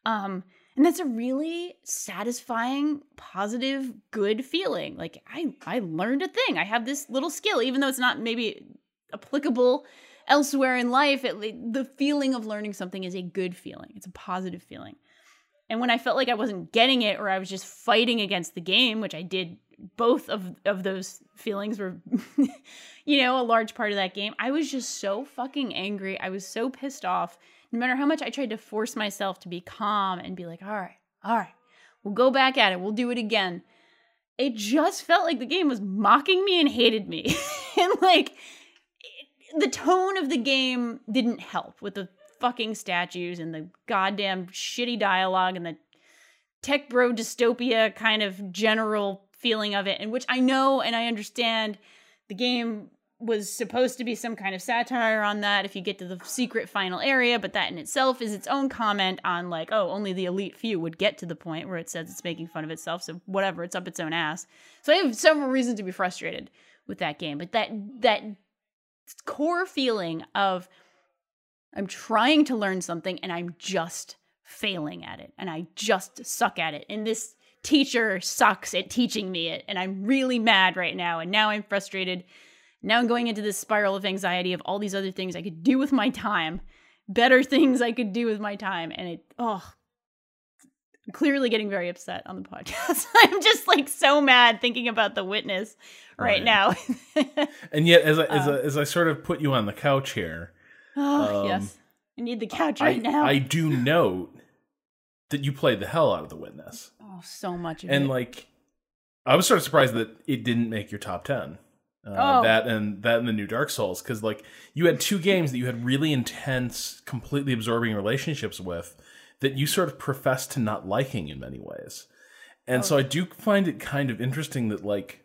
Um, and that's a really satisfying, positive, good feeling. Like I I learned a thing. I have this little skill, even though it's not maybe applicable elsewhere in life. It, the feeling of learning something is a good feeling. It's a positive feeling. And when I felt like I wasn't getting it or I was just fighting against the game, which I did both of of those feelings were (laughs) you know, a large part of that game. I was just so fucking angry. I was so pissed off. No matter how much I tried to force myself to be calm and be like, "All right. All right. We'll go back at it. We'll do it again." It just felt like the game was mocking me and hated me. (laughs) and like the tone of the game didn't help with the fucking statues and the goddamn shitty dialogue and the tech bro dystopia kind of general feeling of it, and which I know and I understand the game was supposed to be some kind of satire on that if you get to the secret final area, but that in itself is its own comment on like, oh, only the elite few would get to the point where it says it's making fun of itself. So whatever, it's up its own ass. So I have several reasons to be frustrated with that game, but that that core feeling of I'm trying to learn something and I'm just failing at it and I just suck at it. And this teacher sucks at teaching me it and I'm really mad right now and now I'm frustrated. Now I'm going into this spiral of anxiety of all these other things I could do with my time, better (laughs) things I could do with my time and it oh I'm clearly getting very upset on the podcast. (laughs) I'm just like so mad thinking about the witness right, right. now. (laughs) and yet as I, as, uh, I, as I sort of put you on the couch here, Oh, um, yes. I need the couch right I, now. I do note that you played the hell out of the witness. Oh, so much and it. like I was sort of surprised that it didn't make your top 10. Uh, oh. that and that and the new Dark Souls cuz like you had two games that you had really intense completely absorbing relationships with that you sort of professed to not liking in many ways. And oh. so I do find it kind of interesting that like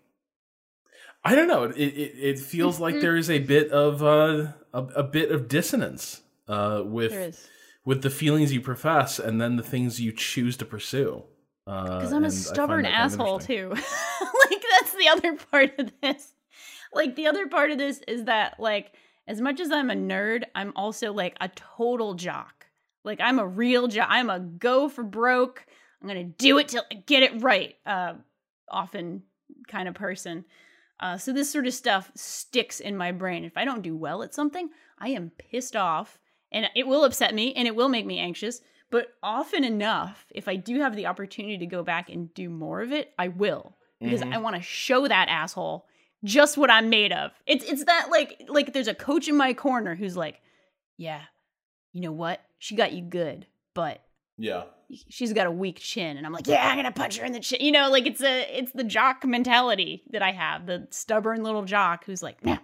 I don't know. It it, it feels like (laughs) there is a bit of uh, a, a bit of dissonance uh, with with the feelings you profess and then the things you choose to pursue. Because uh, I'm a stubborn asshole too. (laughs) like that's the other part of this. Like the other part of this is that like as much as I'm a nerd, I'm also like a total jock. Like I'm a real jock. I'm a go for broke. I'm gonna do it till I get it right. Uh, often kind of person. Uh, so this sort of stuff sticks in my brain. If I don't do well at something, I am pissed off and it will upset me and it will make me anxious. But often enough, if I do have the opportunity to go back and do more of it, I will because mm-hmm. I want to show that asshole just what I'm made of. It's it's that like like there's a coach in my corner who's like, yeah, you know what? She got you good, but yeah, she's got a weak chin and i'm like yeah i'm gonna punch her in the chin. You know like it's a it's the jock mentality that i have the stubborn little jock who's like nah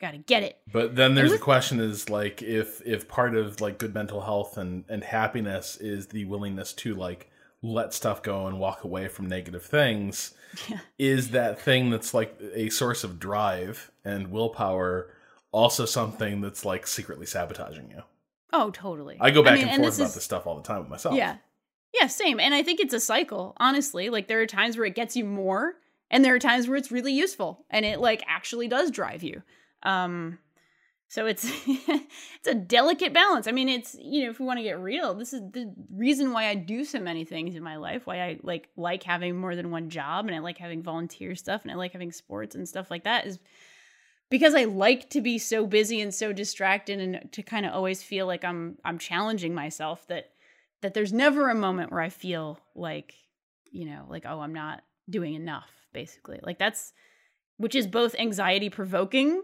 gotta get it. But then there's a question is like if if part of like good mental health and and happiness is the willingness to like let stuff go and walk away from negative things (laughs) yeah. is that thing that's like a source of drive and willpower also something that's like secretly sabotaging you oh totally i go back I mean, and forth and about is, this stuff all the time with myself yeah yeah, same. And I think it's a cycle, honestly. Like there are times where it gets you more and there are times where it's really useful and it like actually does drive you. Um so it's (laughs) it's a delicate balance. I mean, it's you know, if we want to get real, this is the reason why I do so many things in my life, why I like like having more than one job and I like having volunteer stuff and I like having sports and stuff like that is because I like to be so busy and so distracted and to kind of always feel like I'm I'm challenging myself that that there's never a moment where I feel like, you know, like, oh, I'm not doing enough, basically. Like that's, which is both anxiety provoking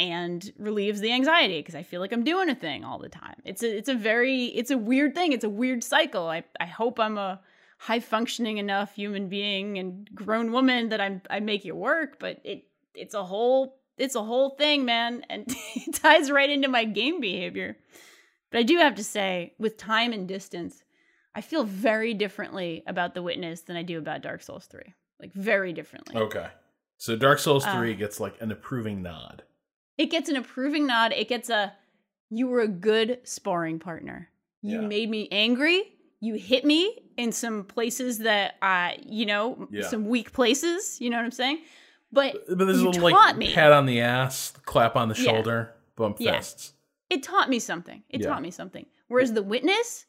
and relieves the anxiety because I feel like I'm doing a thing all the time. It's a, it's a very, it's a weird thing. It's a weird cycle. I, I hope I'm a high functioning enough human being and grown woman that I'm, I make it work, but it, it's a whole, it's a whole thing, man. And (laughs) it ties right into my game behavior. But I do have to say, with time and distance, I feel very differently about The Witness than I do about Dark Souls 3. Like, very differently. Okay. So Dark Souls 3 uh, gets like an approving nod. It gets an approving nod. It gets a, you were a good sparring partner. You yeah. made me angry. You hit me in some places that, uh, you know, yeah. some weak places. You know what I'm saying? But, but there's a little like me. pat on the ass, clap on the shoulder, yeah. bump fists it taught me something. It yeah. taught me something. Whereas the witness,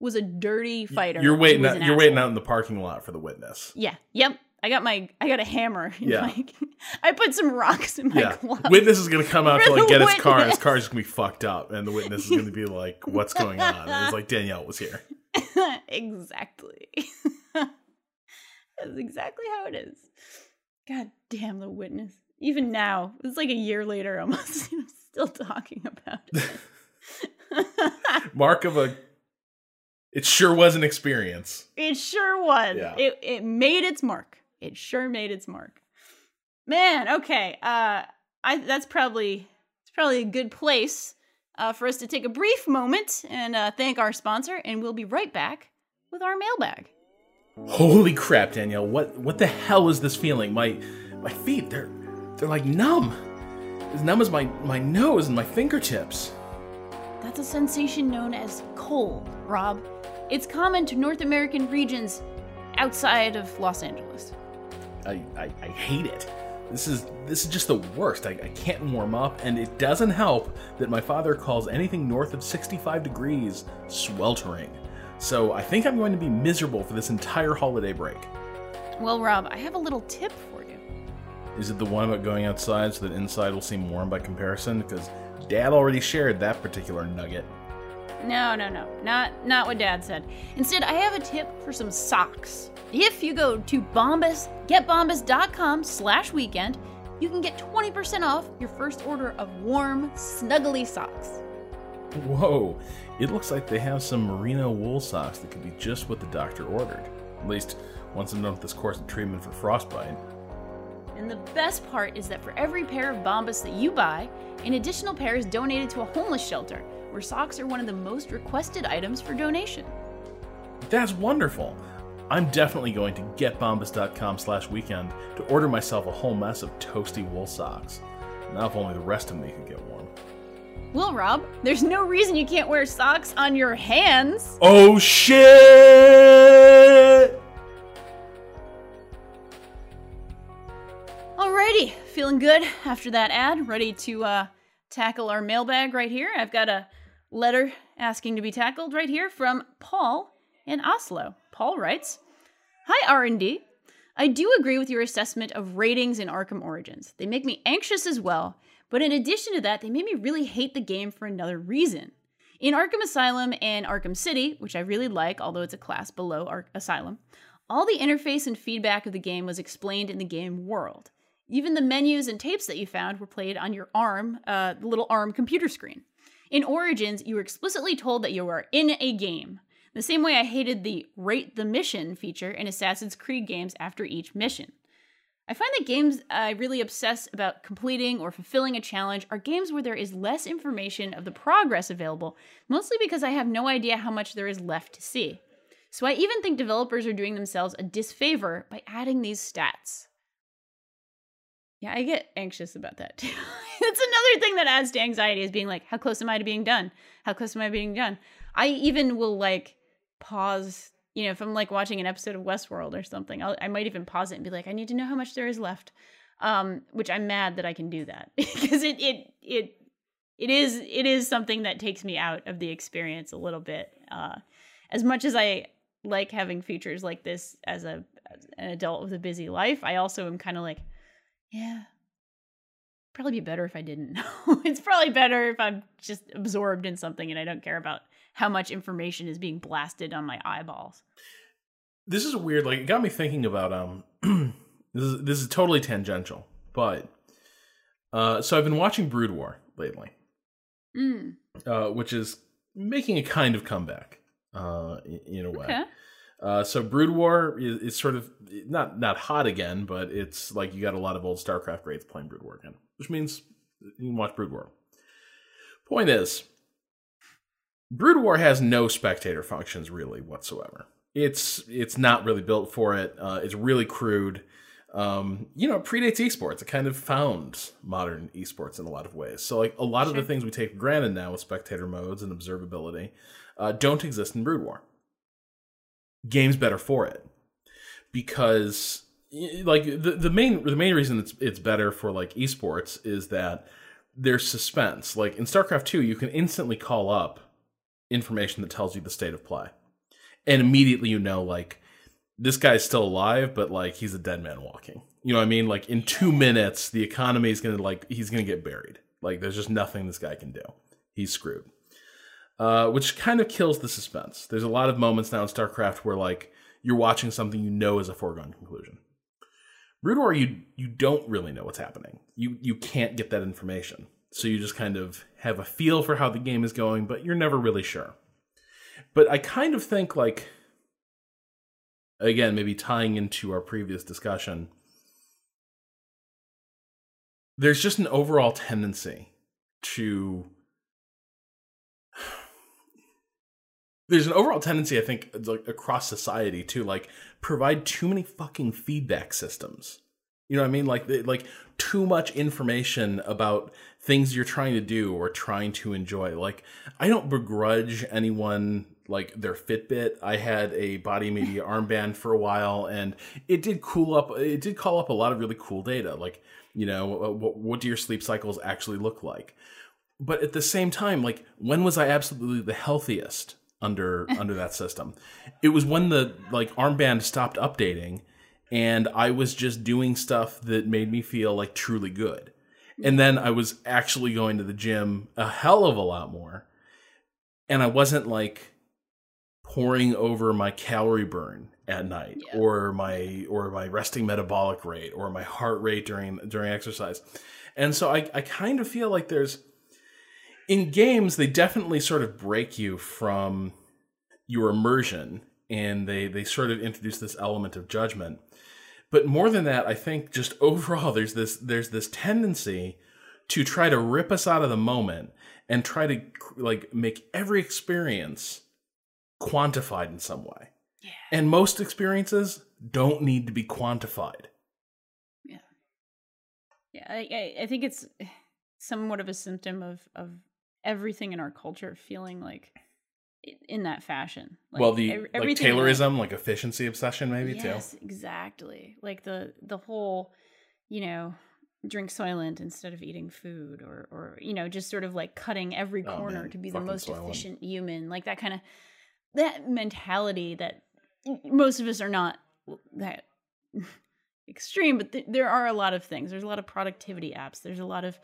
was a dirty fighter. You're waiting. Out, you're asshole. waiting out in the parking lot for the witness. Yeah. Yep. I got my I got a hammer. (laughs) Yeah. My, I put some rocks in my yeah. glove. Witness is gonna come out to like get his car. His car's gonna be fucked up, and the witness is gonna be (laughs) like, "What's going on?" And it's like Danielle was here. (laughs) exactly. That's exactly how it is. God damn the witness. Even now, it's like a year later almost. I'm (laughs) still talking about it. (laughs) Mark of a it sure was an experience. It sure was. Yeah. It it made its mark. It sure made its mark. Man, okay. Uh I that's probably it's probably a good place uh, for us to take a brief moment and uh, thank our sponsor, and we'll be right back with our mailbag. Holy crap, Danielle! What what the hell is this feeling? My my feet they're they're like numb, as numb as my my nose and my fingertips. That's a sensation known as cold, Rob. It's common to North American regions outside of Los Angeles. I, I, I hate it. This is this is just the worst. I, I can't warm up, and it doesn't help that my father calls anything north of 65 degrees sweltering. So I think I'm going to be miserable for this entire holiday break. Well, Rob, I have a little tip for you. Is it the one about going outside so that inside will seem warm by comparison? Because Dad already shared that particular nugget. No, no, no. Not not what dad said. Instead, I have a tip for some socks. If you go to Bombas, getbombas.com slash weekend, you can get 20% off your first order of warm, snuggly socks. Whoa, it looks like they have some merino wool socks that could be just what the doctor ordered. At least once I'm done with this course of treatment for frostbite. And the best part is that for every pair of Bombas that you buy, an additional pair is donated to a homeless shelter, where socks are one of the most requested items for donation. That's wonderful. I'm definitely going to getbombas.com slash weekend to order myself a whole mess of toasty wool socks. Now if only the rest of me could get. Well, Rob, there's no reason you can't wear socks on your hands. Oh shit! Alrighty, feeling good after that ad. Ready to uh, tackle our mailbag right here. I've got a letter asking to be tackled right here from Paul in Oslo. Paul writes, "Hi R&D. I do agree with your assessment of ratings in Arkham Origins. They make me anxious as well, but in addition to that, they made me really hate the game for another reason. In Arkham Asylum and Arkham City, which I really like, although it's a class below Ar- Asylum, all the interface and feedback of the game was explained in the game world. Even the menus and tapes that you found were played on your ARM, uh, the little ARM computer screen. In Origins, you were explicitly told that you were in a game. The same way I hated the rate the mission feature in Assassin's Creed games after each mission. I find that games I really obsess about completing or fulfilling a challenge are games where there is less information of the progress available, mostly because I have no idea how much there is left to see. So I even think developers are doing themselves a disfavor by adding these stats. Yeah, I get anxious about that too. (laughs) It's another thing that adds to anxiety is being like, how close am I to being done? How close am I being done? I even will like pause, you know, if I'm like watching an episode of Westworld or something, I'll, I might even pause it and be like, I need to know how much there is left. Um, which I'm mad that I can do that (laughs) because it it it it is it is something that takes me out of the experience a little bit. Uh, as much as I like having features like this as a as an adult with a busy life, I also am kind of like yeah. Probably be better if I didn't (laughs) know. it's probably better if I'm just absorbed in something and I don't care about how much information is being blasted on my eyeballs. This is weird. Like it got me thinking about um (clears throat) this is this is totally tangential, but uh so I've been watching Brood War lately. Mm. Uh which is making a kind of comeback uh in, in a way. Okay. Uh, so Brood War is, is, sort of not not hot again, but it's like you got a lot of old StarCraft greats playing Brood War again, which means you can watch Brood War. Point is, Brood War has no spectator functions really whatsoever. It's it's not really built for it. Uh, it's really crude. Um, you know, predates esports. It kind of found modern esports in a lot of ways. So like a lot sure. of the things we take for granted now with spectator modes and observability uh, don't exist in Brood War game's better for it because like the, the main the main reason it's it's better for like esports is that there's suspense. Like in StarCraft 2, you can instantly call up information that tells you the state of play. and immediately you know like this guy's still alive, but like he's a dead man walking. You know what I mean? Like in two minutes, the economy is gonna like he's gonna get buried. Like there's just nothing this guy can do. He's screwed. Uh, which kind of kills the suspense. There's a lot of moments now in StarCraft where like you're watching something you know is a foregone conclusion. War, you you don't really know what's happening. You you can't get that information, so you just kind of have a feel for how the game is going, but you're never really sure. But I kind of think like again, maybe tying into our previous discussion, there's just an overall tendency to (sighs) there's an overall tendency i think like across society to like provide too many fucking feedback systems you know what i mean like like too much information about things you're trying to do or trying to enjoy like i don't begrudge anyone like their fitbit i had a BodyMedia (laughs) armband for a while and it did cool up it did call up a lot of really cool data like you know uh, what, what do your sleep cycles actually look like but at the same time like when was i absolutely the healthiest under (laughs) under that system. It was when the like armband stopped updating and I was just doing stuff that made me feel like truly good. And then I was actually going to the gym a hell of a lot more. And I wasn't like pouring over my calorie burn at night yeah. or my or my resting metabolic rate or my heart rate during during exercise. And so I, I kind of feel like there's in games they definitely sort of break you from your immersion and they they sort of introduce this element of judgment but more than that i think just (laughs) overall there's this there's this tendency to try to rip us out of the moment and try to like make every experience quantified in some way. Yeah. and most experiences don't need to be quantified. Yeah. Yeah i i think it's somewhat of a symptom of of everything in our culture feeling like in that fashion. Like, well, the like Taylorism, like efficiency obsession, maybe yes, too. Yes, exactly. Like the the whole, you know, drink Soylent instead of eating food, or or you know, just sort of like cutting every oh, corner oh, to be the most Soylent. efficient human. Like that kind of that mentality that most of us are not that (laughs) extreme, but th- there are a lot of things. There's a lot of productivity apps. There's a lot of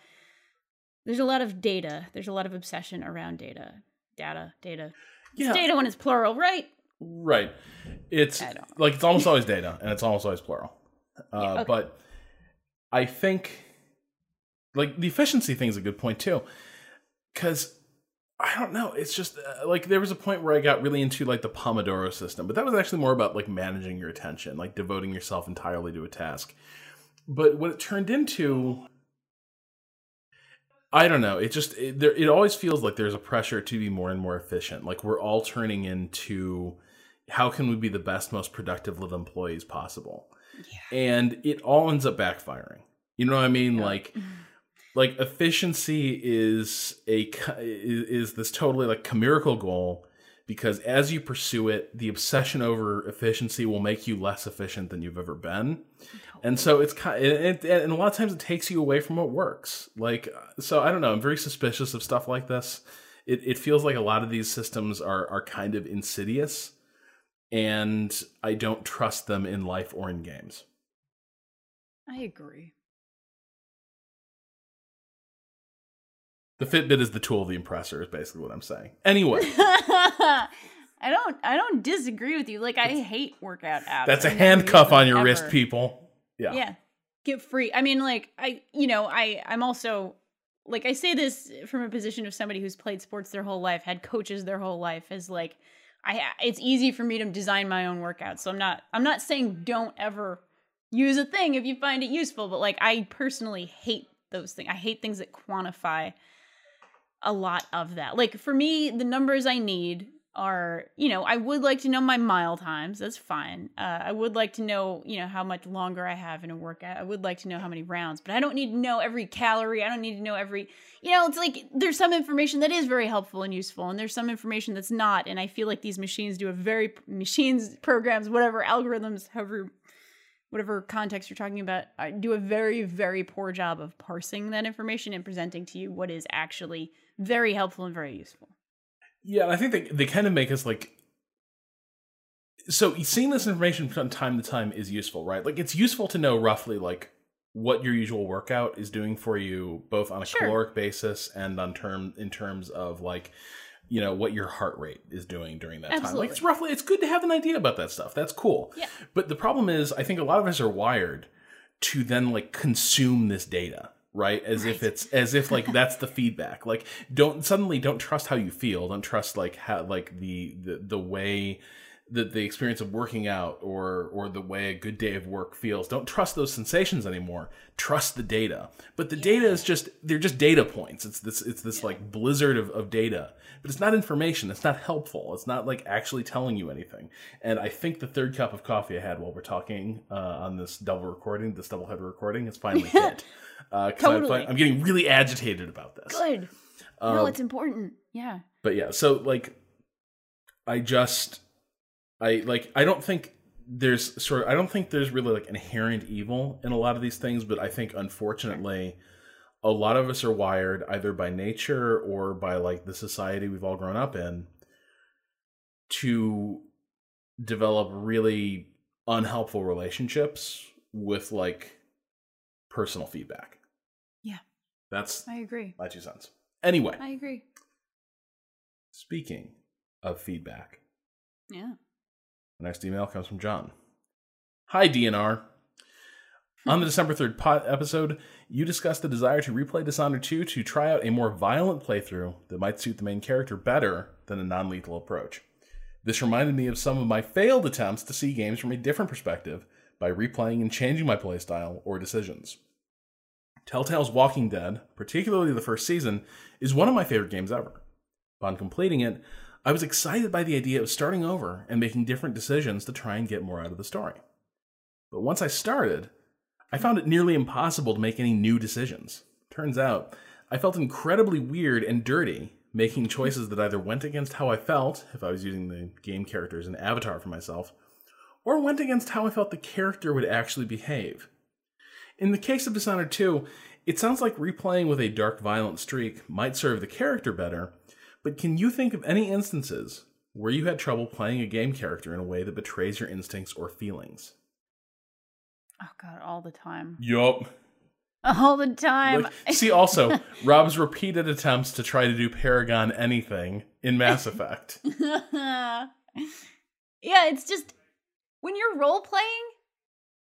there's a lot of data. There's a lot of obsession around data. Data, data. Yeah. Data when it's plural, right? Right. It's like it's almost always data and it's almost always plural. (laughs) Uh, yeah, okay. But I think like the efficiency thing is a good point too. Because I don't know. It's just uh, like there was a point where I got really into like the Pomodoro system, but that was actually more about like managing your attention, like devoting yourself entirely to a task. But what it turned into I don't know. It just it, there, it always feels like there's a pressure to be more and more efficient. Like we're all turning into how can we be the best, most productive little employees possible, yeah. and it all ends up backfiring. You know what I mean? Yeah. Like, mm-hmm. like efficiency is a is this totally like chimerical goal because as you pursue it, the obsession over efficiency will make you less efficient than you've ever been. And so it's kind of, and a lot of times it takes you away from what works. Like, uh, so I don't know. I'm very suspicious of stuff like this. It, it feels like a lot of these systems are, are kind of insidious and I don't trust them in life or in games. I agree. The Fitbit is the tool of the impressor, is basically what I'm saying. Anyway. (laughs) I don't I don't disagree with you. Like I hate workout apps. That's a handcuff on your ever. wrist, people. Yeah. Yeah. Get free. I mean, like I you know, I I'm also like I say this from a position of somebody who's played sports their whole life, had coaches their whole life, is like I it's easy for me to design my own workouts. So I'm not I'm not saying don't ever use a thing if you find it useful, but like I personally hate those things. I hate things that quantify a lot of that. Like for me, the numbers I need are, you know, I would like to know my mile times. That's fine. Uh, I would like to know, you know, how much longer I have in a workout. I would like to know how many rounds, but I don't need to know every calorie. I don't need to know every, you know, it's like there's some information that is very helpful and useful, and there's some information that's not. And I feel like these machines do a very, machines, (laughs) programs, whatever, algorithms, however, whatever context you're talking about, uh, do a very, very poor job of parsing that information and presenting to you what is actually very helpful and very useful. Yeah, I think they they kind of make us like so seeing this information from time to time is useful, right? Like it's useful to know roughly like what your usual workout is doing for you, both on a sure. caloric basis and on term in terms of like you know what your heart rate is doing during that Absolutely. time. Like it's roughly, it's good to have an idea about that stuff. That's cool. Yeah. But the problem is, I think a lot of us are wired to then like consume this data right? As right. if it's as if like that's the feedback. Like don't suddenly don't trust how you feel. Don't trust like how like the the, the way the, the experience of working out or or the way a good day of work feels. Don't trust those sensations anymore. Trust the data. But the yeah. data is just they're just data points. It's this it's this yeah. like blizzard of, of data. But it's not information. It's not helpful. It's not like actually telling you anything. And i think the third cup of coffee i had while we're talking uh, on this double recording this double header recording has finally (laughs) hit uh, totally. I'm, I'm, getting really agitated about this. Good. Um, no it's important. Yeah. but yeah so like i just I like I don't think there's sort of I don't think there's really like inherent evil in a lot of these things, but I think unfortunately a lot of us are wired either by nature or by like the society we've all grown up in to develop really unhelpful relationships with like personal feedback. That's I agree. My two cents. Anyway. I agree. Speaking of feedback. Yeah. The next email comes from John. Hi, DNR. (laughs) On the December 3rd pot episode, you discussed the desire to replay Dishonored 2 to try out a more violent playthrough that might suit the main character better than a non lethal approach. This reminded me of some of my failed attempts to see games from a different perspective by replaying and changing my playstyle or decisions. Telltale's Walking Dead, particularly the first season, is one of my favorite games ever. Upon completing it, I was excited by the idea of starting over and making different decisions to try and get more out of the story. But once I started, I found it nearly impossible to make any new decisions. Turns out, I felt incredibly weird and dirty making choices that either went against how I felt, if I was using the game character as an avatar for myself, or went against how I felt the character would actually behave. In the case of Dishonored 2, it sounds like replaying with a dark, violent streak might serve the character better, but can you think of any instances where you had trouble playing a game character in a way that betrays your instincts or feelings? Oh god, all the time. Yup. (laughs) All the time. Like, see also (laughs) Rob's repeated attempts to try to do Paragon anything in Mass Effect. (laughs) yeah, it's just when you're role playing,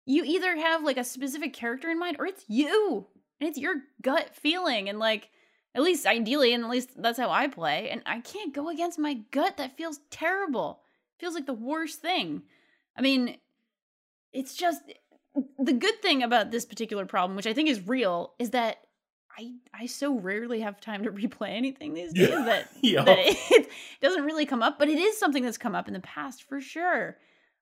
you either have like a specific character in mind or it's you. And it's your gut feeling and like at least ideally, and at least that's how I play. And I can't go against my gut. That feels terrible. It feels like the worst thing. I mean, it's just the good thing about this particular problem, which I think is real, is that I I so rarely have time to (laughs) replay anything these days that, (laughs) yeah. that it (laughs) doesn't really come up, but it is something that's come up in the past for sure.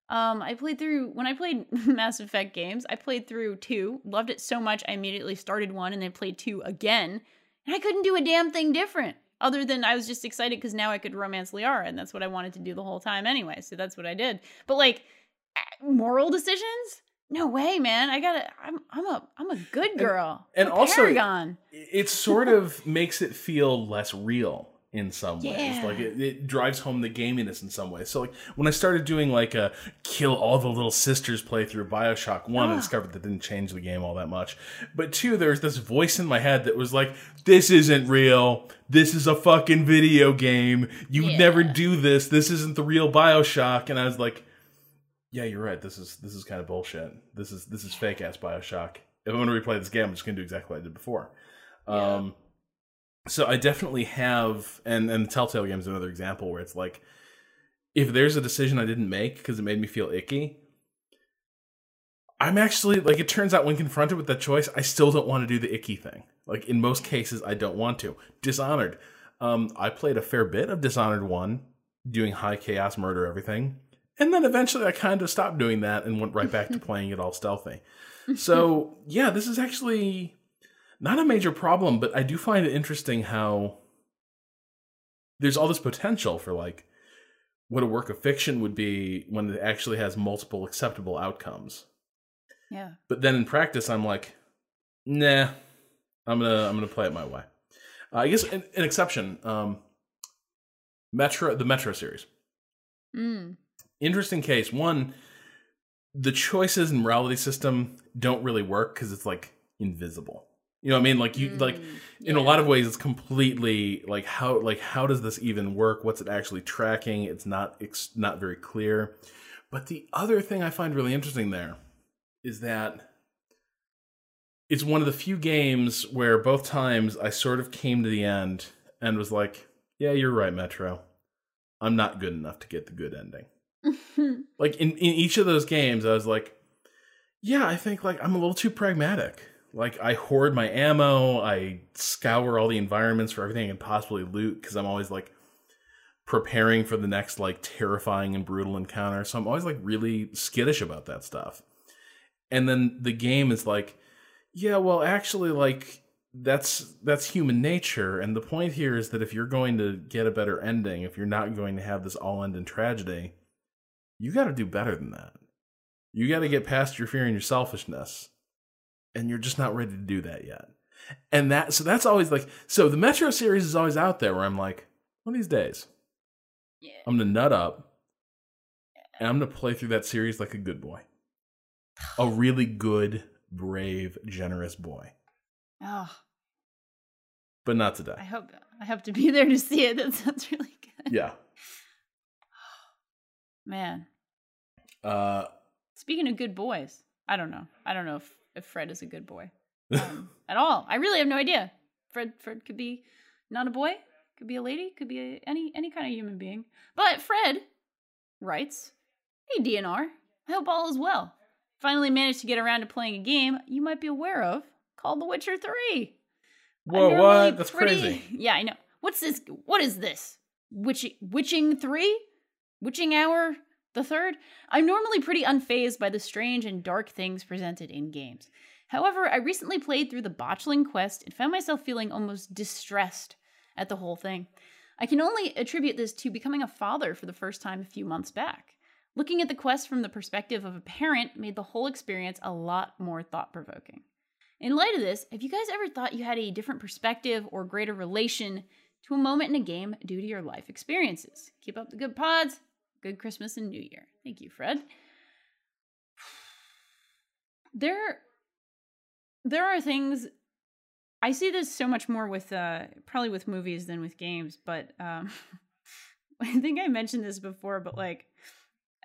Um, I played through when I played (laughs) Mass Effect games. I played through two, loved it so much. I immediately started one and then played two again and I couldn't do a damn thing different other than I was just excited because now I could romance Liara, and that's what I wanted to do the whole time anyway. So that's what I did. But like moral decisions, no way, man. I gotta. I'm. I'm a. I'm a good girl. And, and also, Paragon. it sort of makes it feel less real in some ways. Like it, it, drives home the gaminess in some ways. So like when I started doing like a kill all the little sisters playthrough Bioshock One, oh. I discovered that didn't change the game all that much. But two, there was this voice in my head that was like, "This isn't real. This is a fucking video game. You would yeah. never do this. This isn't the real Bioshock." And I was like, "Yeah, you're right. This is this is kind of bullshit. This is this is fake ass Bioshock. If I'm gonna replay this game, I'm just gonna do exactly what I did before." Yeah. Um, so I definitely have, and and the Telltale game is another example where it's like, if there's a decision I didn't make because it made me feel icky, I'm actually like it turns out when confronted with that choice, I still don't want to do the icky thing. Like in most cases, I don't want to. Dishonored. Um, I played a fair bit of Dishonored one, doing high chaos murder everything, and then eventually I kind of stopped doing that and went right back to (laughs) playing it all stealthy. So yeah, this is actually not a major problem, but I do find it interesting how there's all this potential for like what a work of fiction would be when it actually has multiple acceptable outcomes. Yeah. But then in practice, I'm like, nah, I'm gonna I'm gonna play it my way. Uh, I guess an, an exception, um, Metro, the Metro series. Mm. interesting case. One, the choices and morality system don't really work because it's like invisible. You know what I mean? Like you mm, like in yeah. a lot of ways it's completely like how like how does this even work? What's it actually tracking? It's not it's not very clear. But the other thing I find really interesting there is that it's one of the few games where both times I sort of came to the end and was like, yeah, you're right, Metro. I'm not good enough to get the good ending. (laughs) like in, in each of those games, I was like, yeah, I think like I'm a little too pragmatic. Like I hoard my ammo, I scour all the environments for everything I can possibly loot because I'm always like preparing for the next like terrifying and brutal encounter. So I'm always like really skittish about that stuff. And then the game is like, yeah, well, actually, like that's that's human nature and the point here is that if you're going to get a better ending if you're not going to have this all end in tragedy you got to do better than that you got to get past your fear and your selfishness and you're just not ready to do that yet and that so that's always like so the metro series is always out there where i'm like one of these days yeah. i'm gonna nut up and i'm gonna play through that series like a good boy a (sighs) really good brave generous boy Oh. But not today. I hope I hope to be there to see it. (laughs) That sounds really good. Yeah. Man. Uh speaking of good boys, I don't know. I don't know if, if Fred is a good boy. (laughs) Um, at all. I really have no idea. Fred Fred could be not a boy, could be a lady, could be a, any any kind of human being. But Fred writes, "Hey DNR, I hope all is well. Finally managed to get around to playing a game you might be aware of called The Witcher 3. Whoa, what? That's pretty... crazy. (laughs) Yeah, I know. What's this? What is this? Witch, Witching 3? Witching Hour the third? I'm normally pretty unfazed by the strange and dark things presented in games. However, I recently played through the Botchling quest and found myself feeling almost distressed at the whole thing. I can only attribute this to becoming a father for the first time a few months back. Looking at the quest from the perspective of a parent made the whole experience a lot more thought provoking. In light of this, have you guys ever thought you had a different perspective or greater relation to a moment in a game due to your life experiences? Keep up the good pods. Good Christmas and New Year. Thank you, Fred. There there are things I see this so much more with uh probably with movies than with games, but um (laughs) I think I mentioned this before, but like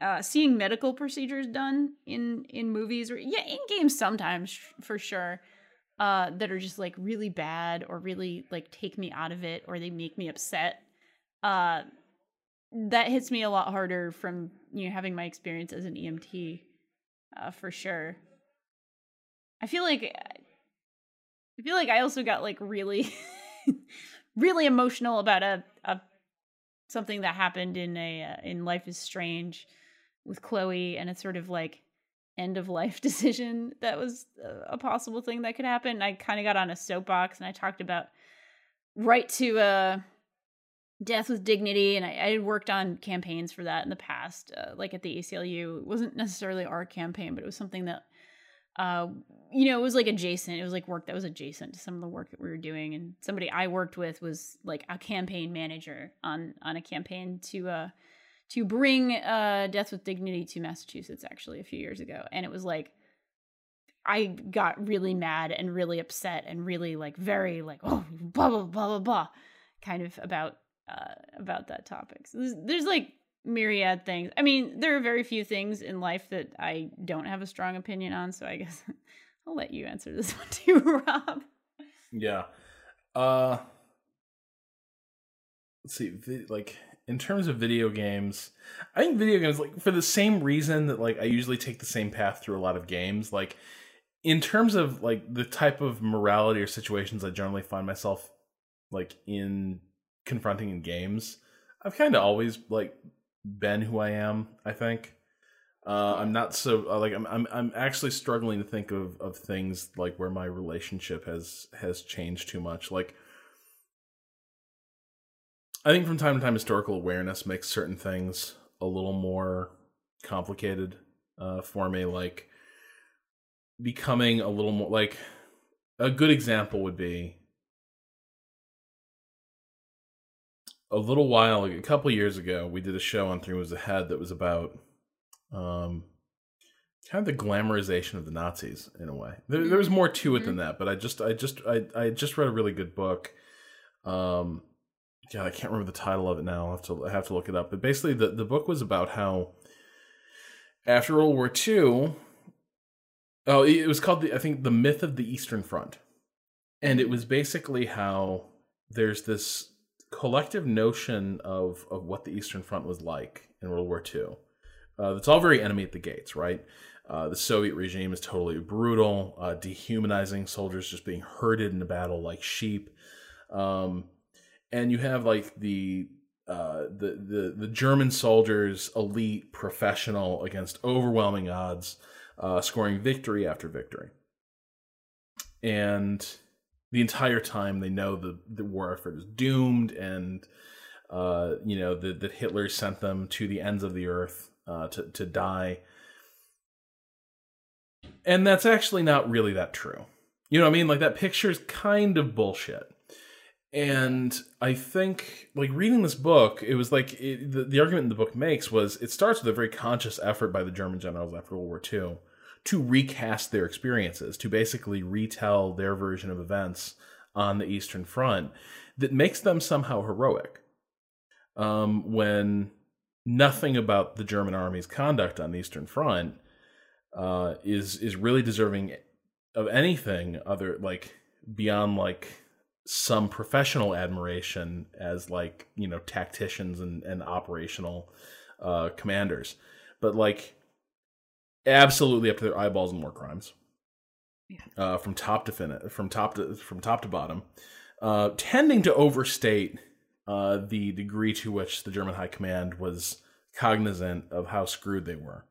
uh, seeing medical procedures done in in movies or yeah in games sometimes for sure uh, that are just like really bad or really like take me out of it or they make me upset uh, that hits me a lot harder from you know having my experience as an EMT uh, for sure I feel like I feel like I also got like really (laughs) really emotional about a, a something that happened in a uh, in Life is Strange with Chloe and it's sort of like end of life (laughs) decision that was a possible thing that could happen. I kind of got on a soapbox and I talked about right to uh death with dignity and I, I had worked on campaigns for that in the past uh, like at the aclu it wasn't necessarily our campaign but it was something that uh you know it was like adjacent it was like work that was adjacent to some of the work that we were doing and somebody i worked with was like a campaign manager on on a campaign to uh to bring uh, Death with Dignity to Massachusetts actually a few years ago. And it was like, I got really mad and really upset and really like very like, oh, blah, blah, blah, blah, blah, kind of about, uh, about that topic. So there's, there's like myriad things. I mean, there are very few things in life that I don't have a strong opinion on. So I guess (laughs) I'll let you answer this (laughs) one too, Rob. Yeah. Uh, let's see, like in terms of video games, I think video games like for the same reason that like I usually take the same path through a lot of games, like in terms of like the type of morality or situations I generally find myself like in confronting in games, I've kind of always like been who I am, I think. Uh, I'm not so uh, like I'm, I'm I'm actually struggling to think of of things like where my relationship has has changed too much. Like I think from time to time, historical awareness makes certain things a little more complicated uh, for me. Like becoming a little more like a good example would be a little while, a couple years ago, we did a show on Three Moves Ahead that was about Um, kind of the glamorization of the Nazis in a way. There, there was more to it mm-hmm. than that, but I just, I just, I, I just read a really good book. Um, yeah, I can't remember the title of it now. I'll have to I have to look it up. But basically, the the book was about how after World War II, oh, it was called the I think the myth of the Eastern Front, and it was basically how there's this collective notion of of what the Eastern Front was like in World War II. Uh, it's all very enemy at the gates, right? Uh, the Soviet regime is totally brutal, uh, dehumanizing soldiers, just being herded in into battle like sheep. Um, and you have like the uh, the the the German soldiers, elite, professional, against overwhelming odds, uh, scoring victory after victory, and the entire time they know the the war effort is doomed, and uh, you know that that Hitler sent them to the ends of the earth uh, to to die, and that's actually not really that true. You know what I mean? Like that picture is kind of bullshit and I think, like reading this book, it was like it, the, the argument the book makes was it starts with a very conscious effort by the German generals after World War II to recast their experiences, to basically retell their version of events on the Eastern Front that makes them somehow heroic. Um, when nothing about the German army's conduct on the Eastern Front uh, is is really deserving of anything other like beyond like some professional admiration as like you know tacticians and, and operational uh, commanders, but like absolutely up to their eyeballs in war crimes. Yeah. Uh, from top to fin- from top to from top to bottom, uh, tending to overstate uh, the degree to which the German High Command was cognizant of how screwed they were.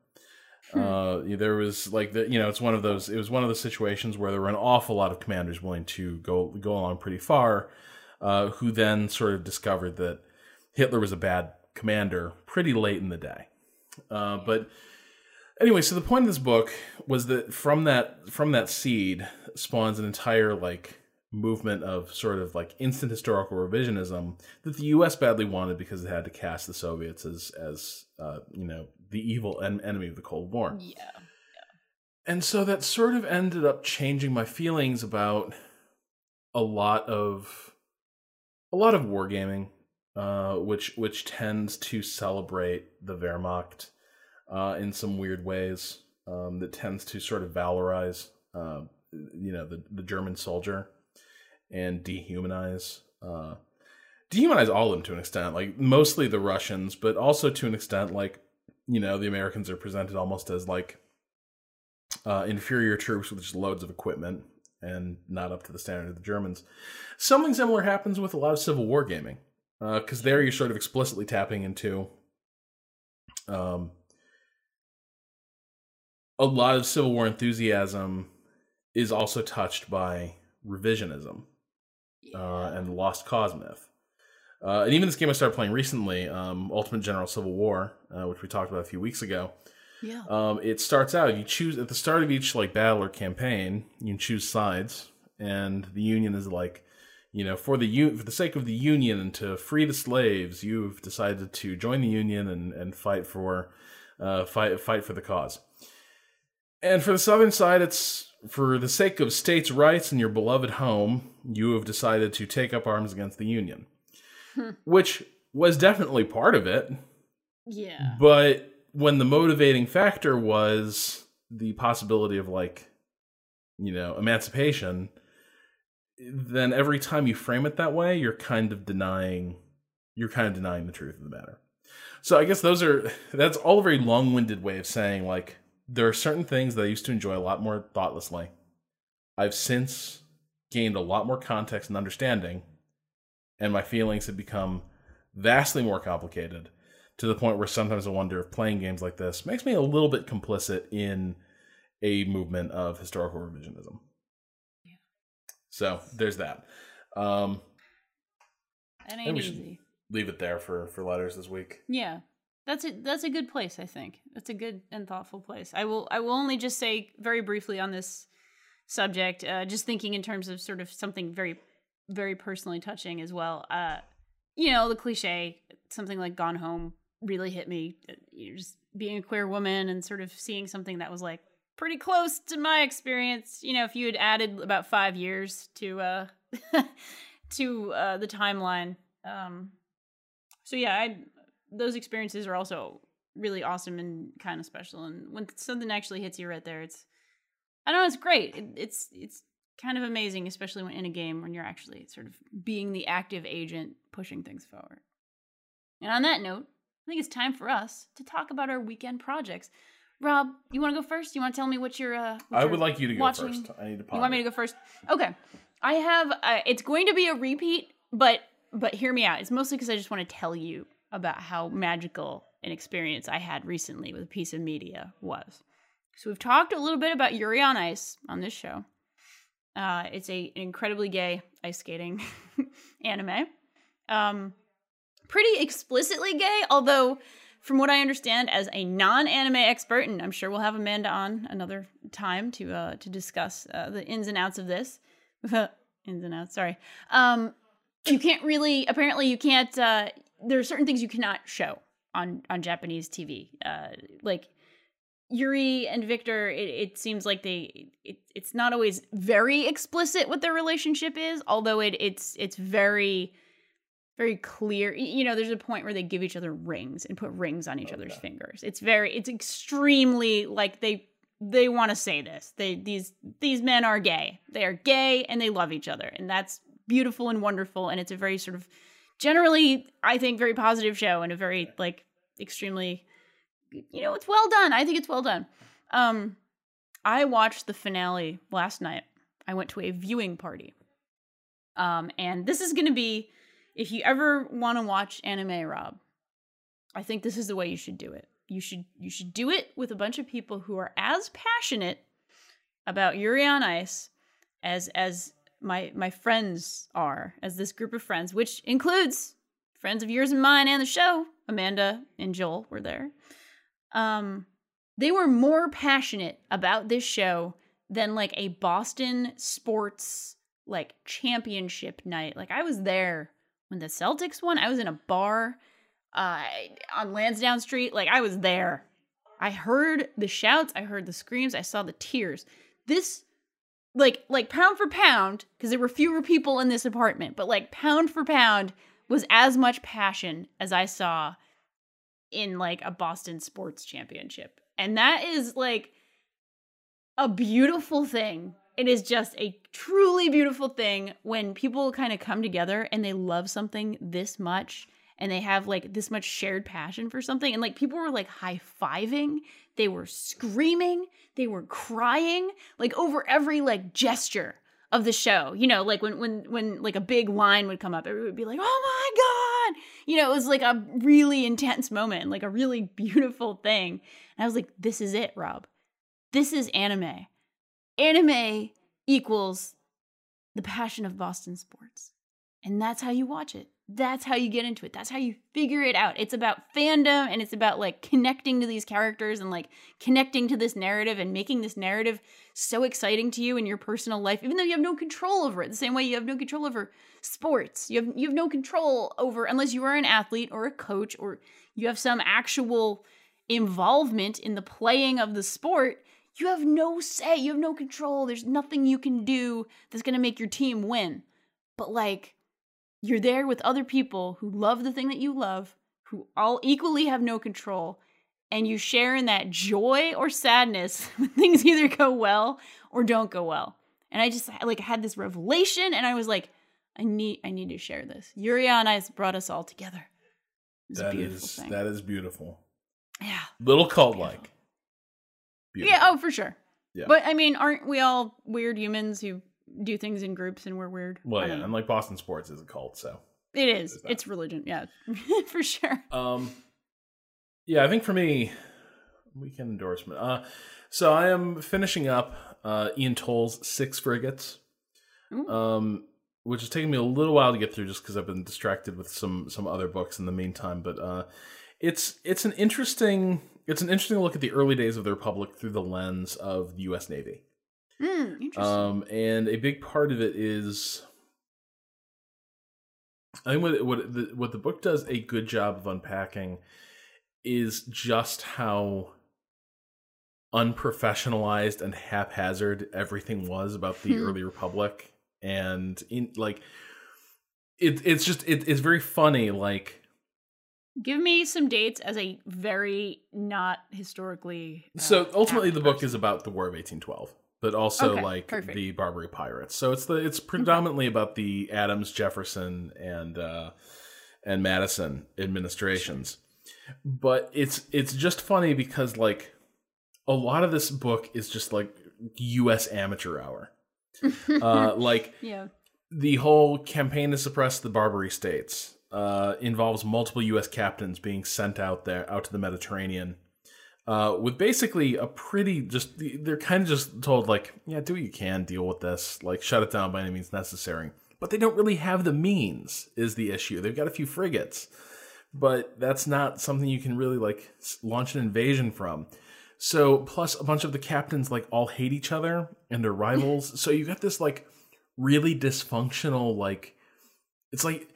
Hmm. Uh, there was like the you know it's one of those it was one of the situations where there were an awful lot of commanders willing to go go along pretty far, uh, who then sort of discovered that Hitler was a bad commander pretty late in the day. Uh, but anyway, so the point of this book was that from that from that seed spawns an entire like movement of sort of like instant historical revisionism that the U.S. badly wanted because it had to cast the Soviets as as uh, you know the evil en- enemy of the Cold War. Yeah. yeah. And so that sort of ended up changing my feelings about a lot of a lot of wargaming, uh, which which tends to celebrate the Wehrmacht uh, in some weird ways. Um, that tends to sort of valorize, uh, you know, the the German soldier and dehumanize uh, dehumanize all of them to an extent, like mostly the Russians, but also to an extent like you know, the Americans are presented almost as like uh, inferior troops with just loads of equipment and not up to the standard of the Germans. Something similar happens with a lot of Civil War gaming, because uh, there you're sort of explicitly tapping into um, a lot of Civil War enthusiasm is also touched by revisionism uh, and lost cause myth. Uh, and even this game I started playing recently, um, Ultimate General Civil War, uh, which we talked about a few weeks ago. Yeah. Um, it starts out you choose at the start of each like battle or campaign, you can choose sides, and the Union is like, you know, for the for the sake of the Union and to free the slaves, you've decided to join the Union and and fight for, uh, fight fight for the cause. And for the Southern side, it's for the sake of states' rights and your beloved home, you have decided to take up arms against the Union. Hmm. which was definitely part of it. Yeah. But when the motivating factor was the possibility of like, you know, emancipation, then every time you frame it that way, you're kind of denying you're kind of denying the truth of the matter. So I guess those are that's all a very long-winded way of saying like there are certain things that I used to enjoy a lot more thoughtlessly. I've since gained a lot more context and understanding and my feelings have become vastly more complicated to the point where sometimes I wonder if playing games like this makes me a little bit complicit in a movement of historical revisionism. Yeah. So there's that. Um, it ain't easy. Leave it there for for letters this week. Yeah, that's a that's a good place. I think that's a good and thoughtful place. I will I will only just say very briefly on this subject, uh, just thinking in terms of sort of something very very personally touching as well. Uh, you know, the cliche, something like Gone Home really hit me. You're just being a queer woman and sort of seeing something that was like pretty close to my experience. You know, if you had added about five years to uh (laughs) to uh the timeline. Um so yeah, I those experiences are also really awesome and kind of special. And when something actually hits you right there, it's I don't know, it's great. It, it's it's kind of amazing, especially when in a game when you're actually sort of being the active agent pushing things forward. And on that note, I think it's time for us to talk about our weekend projects. Rob, you want to go first? You want to tell me what you're? Uh, what I you're would like you to go first. I need to. You want me to go first? Okay. I have. Uh, it's going to be a repeat, but but hear me out. It's mostly because I just want to tell you about how magical an experience I had recently with a piece of media was. So we've talked a little bit about Yuri on Ice on this show. Uh, it's a an incredibly gay ice skating (laughs) anime. Um, pretty explicitly gay, although from what I understand, as a non-anime expert, and I'm sure we'll have Amanda on another time to uh, to discuss uh, the ins and outs of this. (laughs) ins and outs, sorry. Um, you can't really. Apparently, you can't. Uh, there are certain things you cannot show on on Japanese TV. Uh, like Yuri and Victor, it, it seems like they it, it's not always very explicit what their relationship is, although it it's it's very very clear. You know, there's a point where they give each other rings and put rings on each other's fingers. It's very it's extremely like they they want to say this. They these these men are gay. They are gay and they love each other. And that's beautiful and wonderful and it's a very sort of generally I think very positive show and a very like extremely you know, it's well done. I think it's well done. Um I watched the finale last night. I went to a viewing party. Um and this is going to be if you ever want to watch anime, Rob, I think this is the way you should do it. You should you should do it with a bunch of people who are as passionate about Yuri on Ice as as my my friends are, as this group of friends, which includes friends of yours and mine and the show. Amanda and Joel were there. Um, they were more passionate about this show than like a Boston sports like championship night. Like I was there when the Celtics won, I was in a bar uh, on Lansdowne Street. Like I was there. I heard the shouts, I heard the screams, I saw the tears. This like like pound for pound because there were fewer people in this apartment, but like pound for pound was as much passion as I saw in like a Boston sports championship. And that is like a beautiful thing it is just a truly beautiful thing when people kind of come together and they love something this much and they have like this much shared passion for something and like people were like high-fiving they were screaming they were crying like over every like gesture of the show. You know like when when when like a big line would come up everyone would be like oh my god! You know it was like a really intense moment like a really beautiful thing. And i was like this is it rob. This is anime. Anime equals the passion of Boston sports. And that's how you watch it. That's how you get into it. That's how you figure it out. It's about fandom and it's about like connecting to these characters and like connecting to this narrative and making this narrative so exciting to you in your personal life, even though you have no control over it. The same way you have no control over sports. You have you have no control over unless you are an athlete or a coach or you have some actual involvement in the playing of the sport you have no say, you have no control. There's nothing you can do that's going to make your team win. But like you're there with other people who love the thing that you love, who all equally have no control, and you share in that joy or sadness (laughs) when things either go well or don't go well. And I just like had this revelation and I was like I need I need to share this. Yuri on Ice brought us all together. That is that is beautiful. Yeah. Little cult like. Yeah, oh, for sure. Yeah. But I mean, aren't we all weird humans who do things in groups and we're weird? Well, yeah, and like Boston sports is a cult, so it is. It's religion, yeah, (laughs) for sure. Um, yeah, I think for me, weekend endorsement. Uh, so I am finishing up uh Ian Toll's Six Frigates. Ooh. Um, which is taking me a little while to get through, just because I've been distracted with some some other books in the meantime. But uh, it's it's an interesting it's an interesting look at the early days of the Republic through the lens of the U.S. Navy. Mm, interesting. Um, and a big part of it is, I think what what the, what the book does a good job of unpacking is just how unprofessionalized and haphazard everything was about the hmm. early republic and in like it, it's just it, it's very funny like give me some dates as a very not historically uh, so ultimately the book is about the war of 1812 but also okay, like perfect. the barbary pirates so it's the it's predominantly about the adams jefferson and uh and madison administrations but it's it's just funny because like a lot of this book is just like us amateur hour (laughs) uh like yeah the whole campaign to suppress the Barbary states uh, involves multiple U.S. captains being sent out there, out to the Mediterranean, uh, with basically a pretty just they're kind of just told like, yeah, do what you can, deal with this, like shut it down by any means necessary. But they don't really have the means. Is the issue? They've got a few frigates, but that's not something you can really like launch an invasion from. So plus a bunch of the captains like all hate each other and are (laughs) rivals. so you got this like really dysfunctional like it's like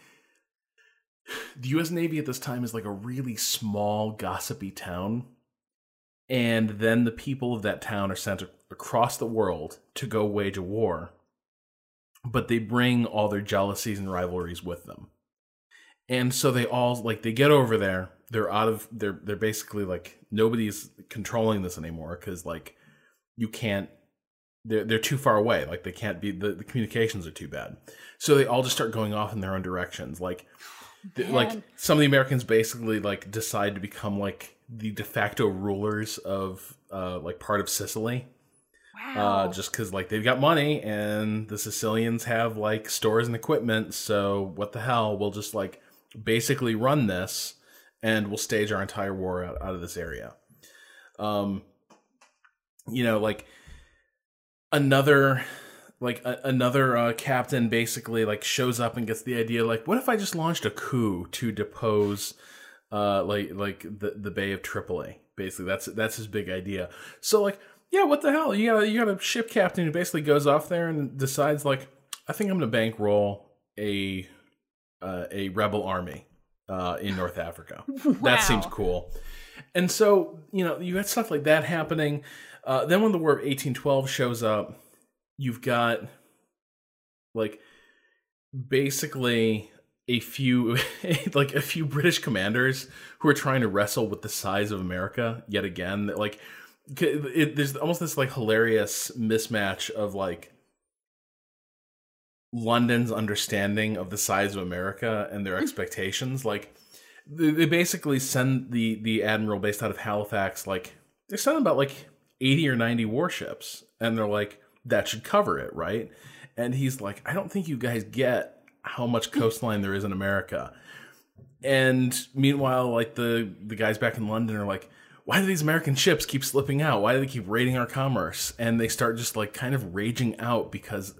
(sighs) the US Navy at this time is like a really small gossipy town and then the people of that town are sent across the world to go wage a war but they bring all their jealousies and rivalries with them and so they all like they get over there they're out of they're they're basically like nobody's controlling this anymore because like you can't they're they're too far away. Like they can't be the, the communications are too bad. So they all just start going off in their own directions. Like like some of the Americans basically like decide to become like the de facto rulers of uh like part of Sicily. Uh, wow. Uh, just because like they've got money and the Sicilians have like stores and equipment, so what the hell? We'll just like basically run this and we'll stage our entire war out, out of this area. Um, you know, like another like a, another uh, captain basically like shows up and gets the idea like what if i just launched a coup to depose uh like like the the bey of tripoli basically. That's that's his big idea. So like yeah what the hell? You got a, you got a ship captain who basically goes off there and decides like i think i'm gonna bankroll a uh, a rebel army uh, in north africa. (laughs) Wow. that seems cool. And so you know you got stuff like that happening. Uh, then when the War of 1812 shows up, you've got like basically a few (laughs) like a few British commanders who are trying to wrestle with the size of America yet again. Like it, there's almost this like hilarious mismatch of like London's understanding of the size of America and their hmm. expectations. like they basically send the the admiral based out of Halifax like they're sending about like 80 or 90 warships. And they're like, that should cover it, right? And he's like, I don't think you guys get how much coastline there is in America. And meanwhile, like the the guys back in London are like, why do these American ships keep slipping out? Why do they keep raiding our commerce? And they start just like kind of raging out because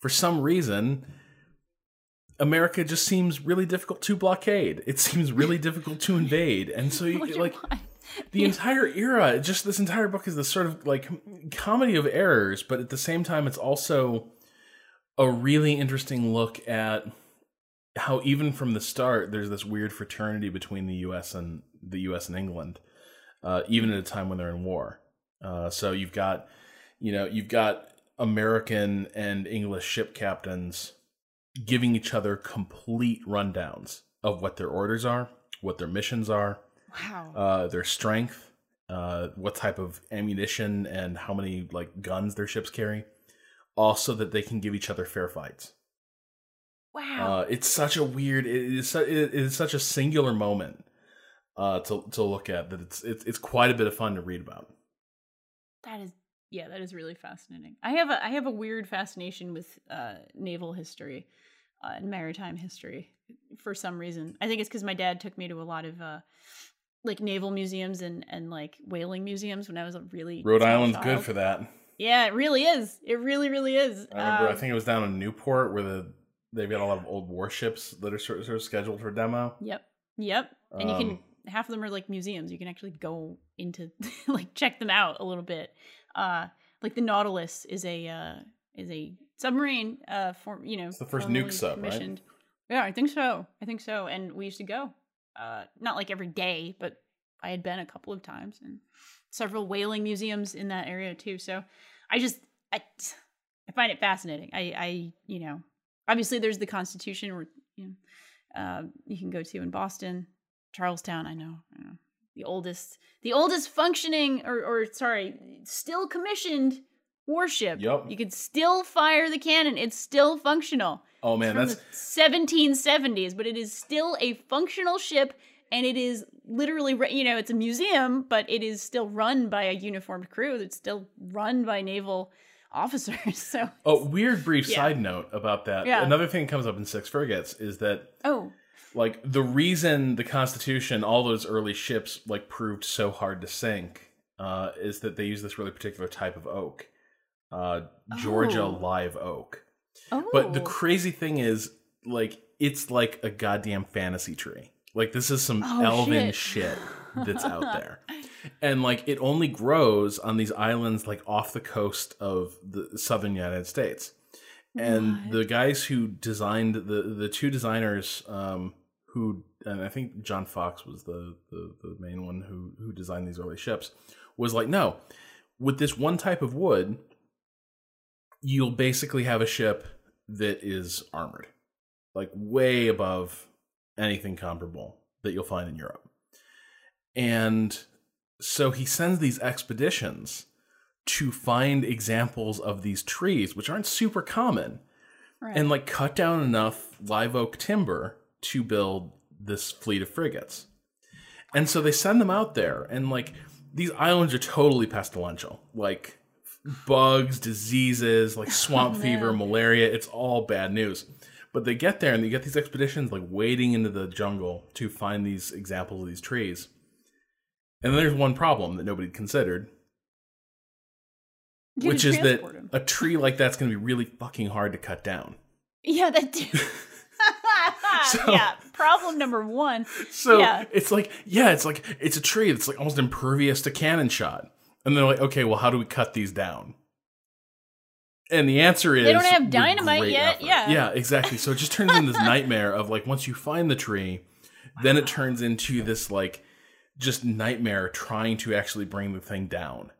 for some reason America just seems really difficult to blockade. It seems really difficult to invade. And so you (laughs) like the yeah. entire era, just this entire book is this sort of like comedy of errors, but at the same time, it's also a really interesting look at how even from the start there's this weird fraternity between the U.S. and the U.S. and England, uh, even at a time when they're in war. Uh, so you've got, you know, you've got American and English ship captains giving each other complete rundowns of what their orders are, what their missions are, Wow. Uh, their strength, uh, what type of ammunition and how many like guns their ships carry, also that they can give each other fair fights. Wow. Uh, it's such a weird. It is. It is such a singular moment uh, to to look at that. It's it's it's quite a bit of fun to read about. That is yeah, that is really fascinating. I have a I have a weird fascination with uh, naval history uh, and maritime history for some reason. I think it's because my dad took me to a lot of uh, like naval museums and and like whaling museums when I was a really Rhode Island's child. good for that. Yeah, it really is. It really, really is. I remember. Um, I think it was down in Newport where the they've got a lot of old warships that are sort of, sort of scheduled for demo. Yep. Yep. And um, you can um, half of them are like museums. You can actually go into (laughs) like check them out a little bit. Uh, like the Nautilus is a uh, is a submarine. Uh, for you know, it's the first nuke sub, right? Yeah, I think so. I think so. And we used to go uh, not like every day, but I had been a couple of times and several whaling museums in that area too. So I just I I find it fascinating. I I you know obviously there's the Constitution where you know uh, you can go to in Boston, Charlestown. I know, I know the oldest the oldest functioning or or sorry still commissioned warship. Yep. You could still fire the cannon. It's still functional. Oh man, that's 1770s, but it is still a functional ship and it is literally you know, it's a museum, but it is still run by a uniformed crew. It's still run by naval (laughs) officers. So Oh, weird brief yeah. side note about that. Yeah. Another thing that comes up in Six Frigates is that Oh. Like the reason the Constitution, all those early ships like proved so hard to sink, uh, is that they use this really particular type of oak uh, Georgia oh. live oak. Oh. But the oh. crazy thing is, like, it's like a goddamn fantasy tree. Like, this is some oh, elven shit. shit that's out (laughs) there. And like it only grows on these islands like off the coast of the southern United States. And what? the guys who designed the the two designers um who and I think John Fox was the, the the main one who who designed these early ships was like no with this one type of wood you'll basically have a ship that is armored, like way above anything comparable that you'll find in Europe. And so he sends these expeditions to find examples of these trees, which aren't super common, right. and like cut down enough live oak timber to build this fleet of frigates. And so they send them out there, and like these islands are totally pestilential. Like bugs, diseases, like (laughs) swamp oh, fever, malaria. It's all bad news. But they get there and they get these expeditions like wading into the jungle to find these examples of these trees. And then there's one problem that nobody considered, which is that him. a tree like that's going to be really fucking hard to cut down. Yeah, that too. (laughs) (laughs) so, yeah, problem number one. So yeah. it's like, yeah, it's like it's a tree that's like almost impervious to cannon shot. And they're like, okay, well, how do we cut these down? And the answer is they don't have dynamite yet. Effort. Yeah, yeah, exactly. So it just turns into this (laughs) nightmare of like once you find the tree, wow. then it turns into this like just nightmare trying to actually bring the thing down,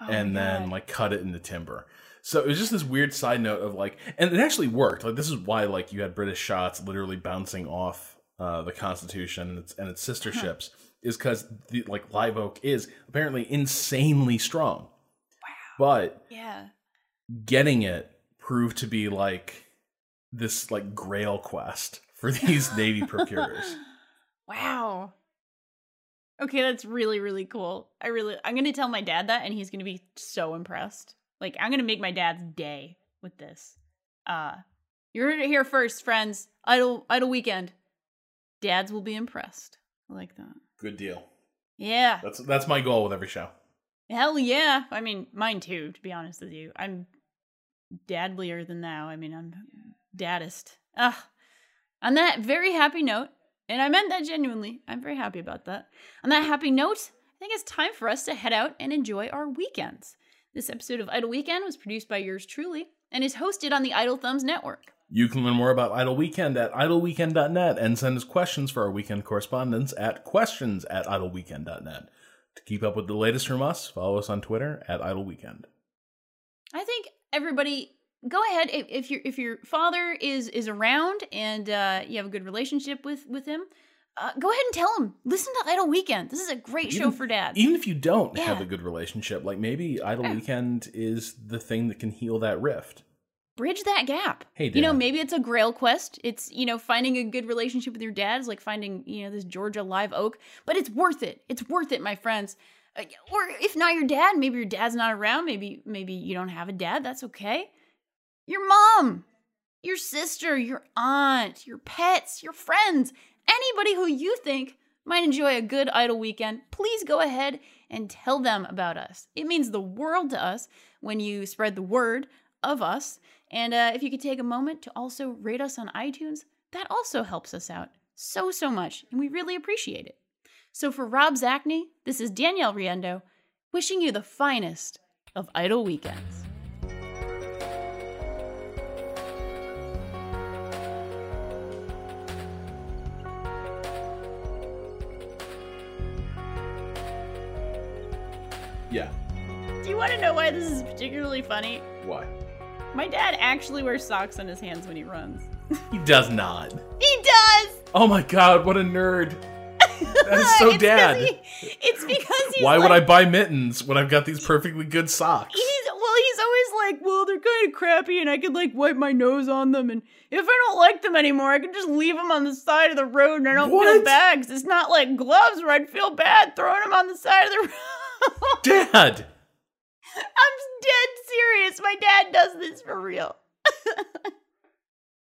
oh and then like cut it into timber. So it was just this weird side note of like, and it actually worked. Like this is why like you had British shots literally bouncing off uh, the Constitution and its, and its sister ships is because the like live oak is apparently insanely strong. Wow. But yeah, getting it proved to be like this like grail quest for (laughs) these navy procurers. Wow. Okay, that's really really cool. I really I'm going to tell my dad that and he's going to be so impressed. Like I'm going to make my dad's day with this. Uh you're here first, friends. Idle idle weekend. Dads will be impressed. I like that. Good deal. Yeah. That's that's my goal with every show. Hell yeah. I mean, mine too, to be honest with you. I'm dadlier than thou. I mean, I'm daddest. Ah. On that very happy note, and I meant that genuinely, I'm very happy about that. On that happy note, I think it's time for us to head out and enjoy our weekends. This episode of Idle Weekend was produced by yours truly and is hosted on the Idle Thumbs Network. You can learn more about Idle Weekend at idleweekend.net and send us questions for our weekend correspondence at questions at idleweekend.net. To keep up with the latest from us, follow us on Twitter at Idle Weekend. I think everybody go ahead if, if your if your father is is around and uh, you have a good relationship with with him. Uh, go ahead and tell him. Listen to Idle Weekend. This is a great even, show for dad. Even if you don't yeah. have a good relationship, like maybe Idle yeah. Weekend is the thing that can heal that rift bridge that gap. Hey, Dad. you know, maybe it's a grail quest. It's, you know, finding a good relationship with your dad is like finding, you know, this Georgia live oak, but it's worth it. It's worth it, my friends. Or if not your dad, maybe your dad's not around. Maybe, maybe you don't have a dad. That's okay. Your mom, your sister, your aunt, your pets, your friends, anybody who you think might enjoy a good idle weekend, please go ahead and tell them about us. It means the world to us when you spread the word of us and uh, if you could take a moment to also rate us on iTunes, that also helps us out so, so much, and we really appreciate it. So for Rob Zacny, this is Danielle Riendeau, wishing you the finest of idle weekends. Yeah. Do you want to know why this is particularly funny? Why? My dad actually wears socks on his hands when he runs. He does not. He does. Oh my god, what a nerd. (laughs) That's so it's dad. He, it's because he's Why like, would I buy mittens when I've got these perfectly good socks? He's well, he's always like, well, they're kind of crappy, and I could like wipe my nose on them, and if I don't like them anymore, I can just leave them on the side of the road, and I don't what? feel bags. It's not like gloves where I'd feel bad throwing them on the side of the (laughs) road. Dad. I'm dead serious. My dad does this for real. (laughs)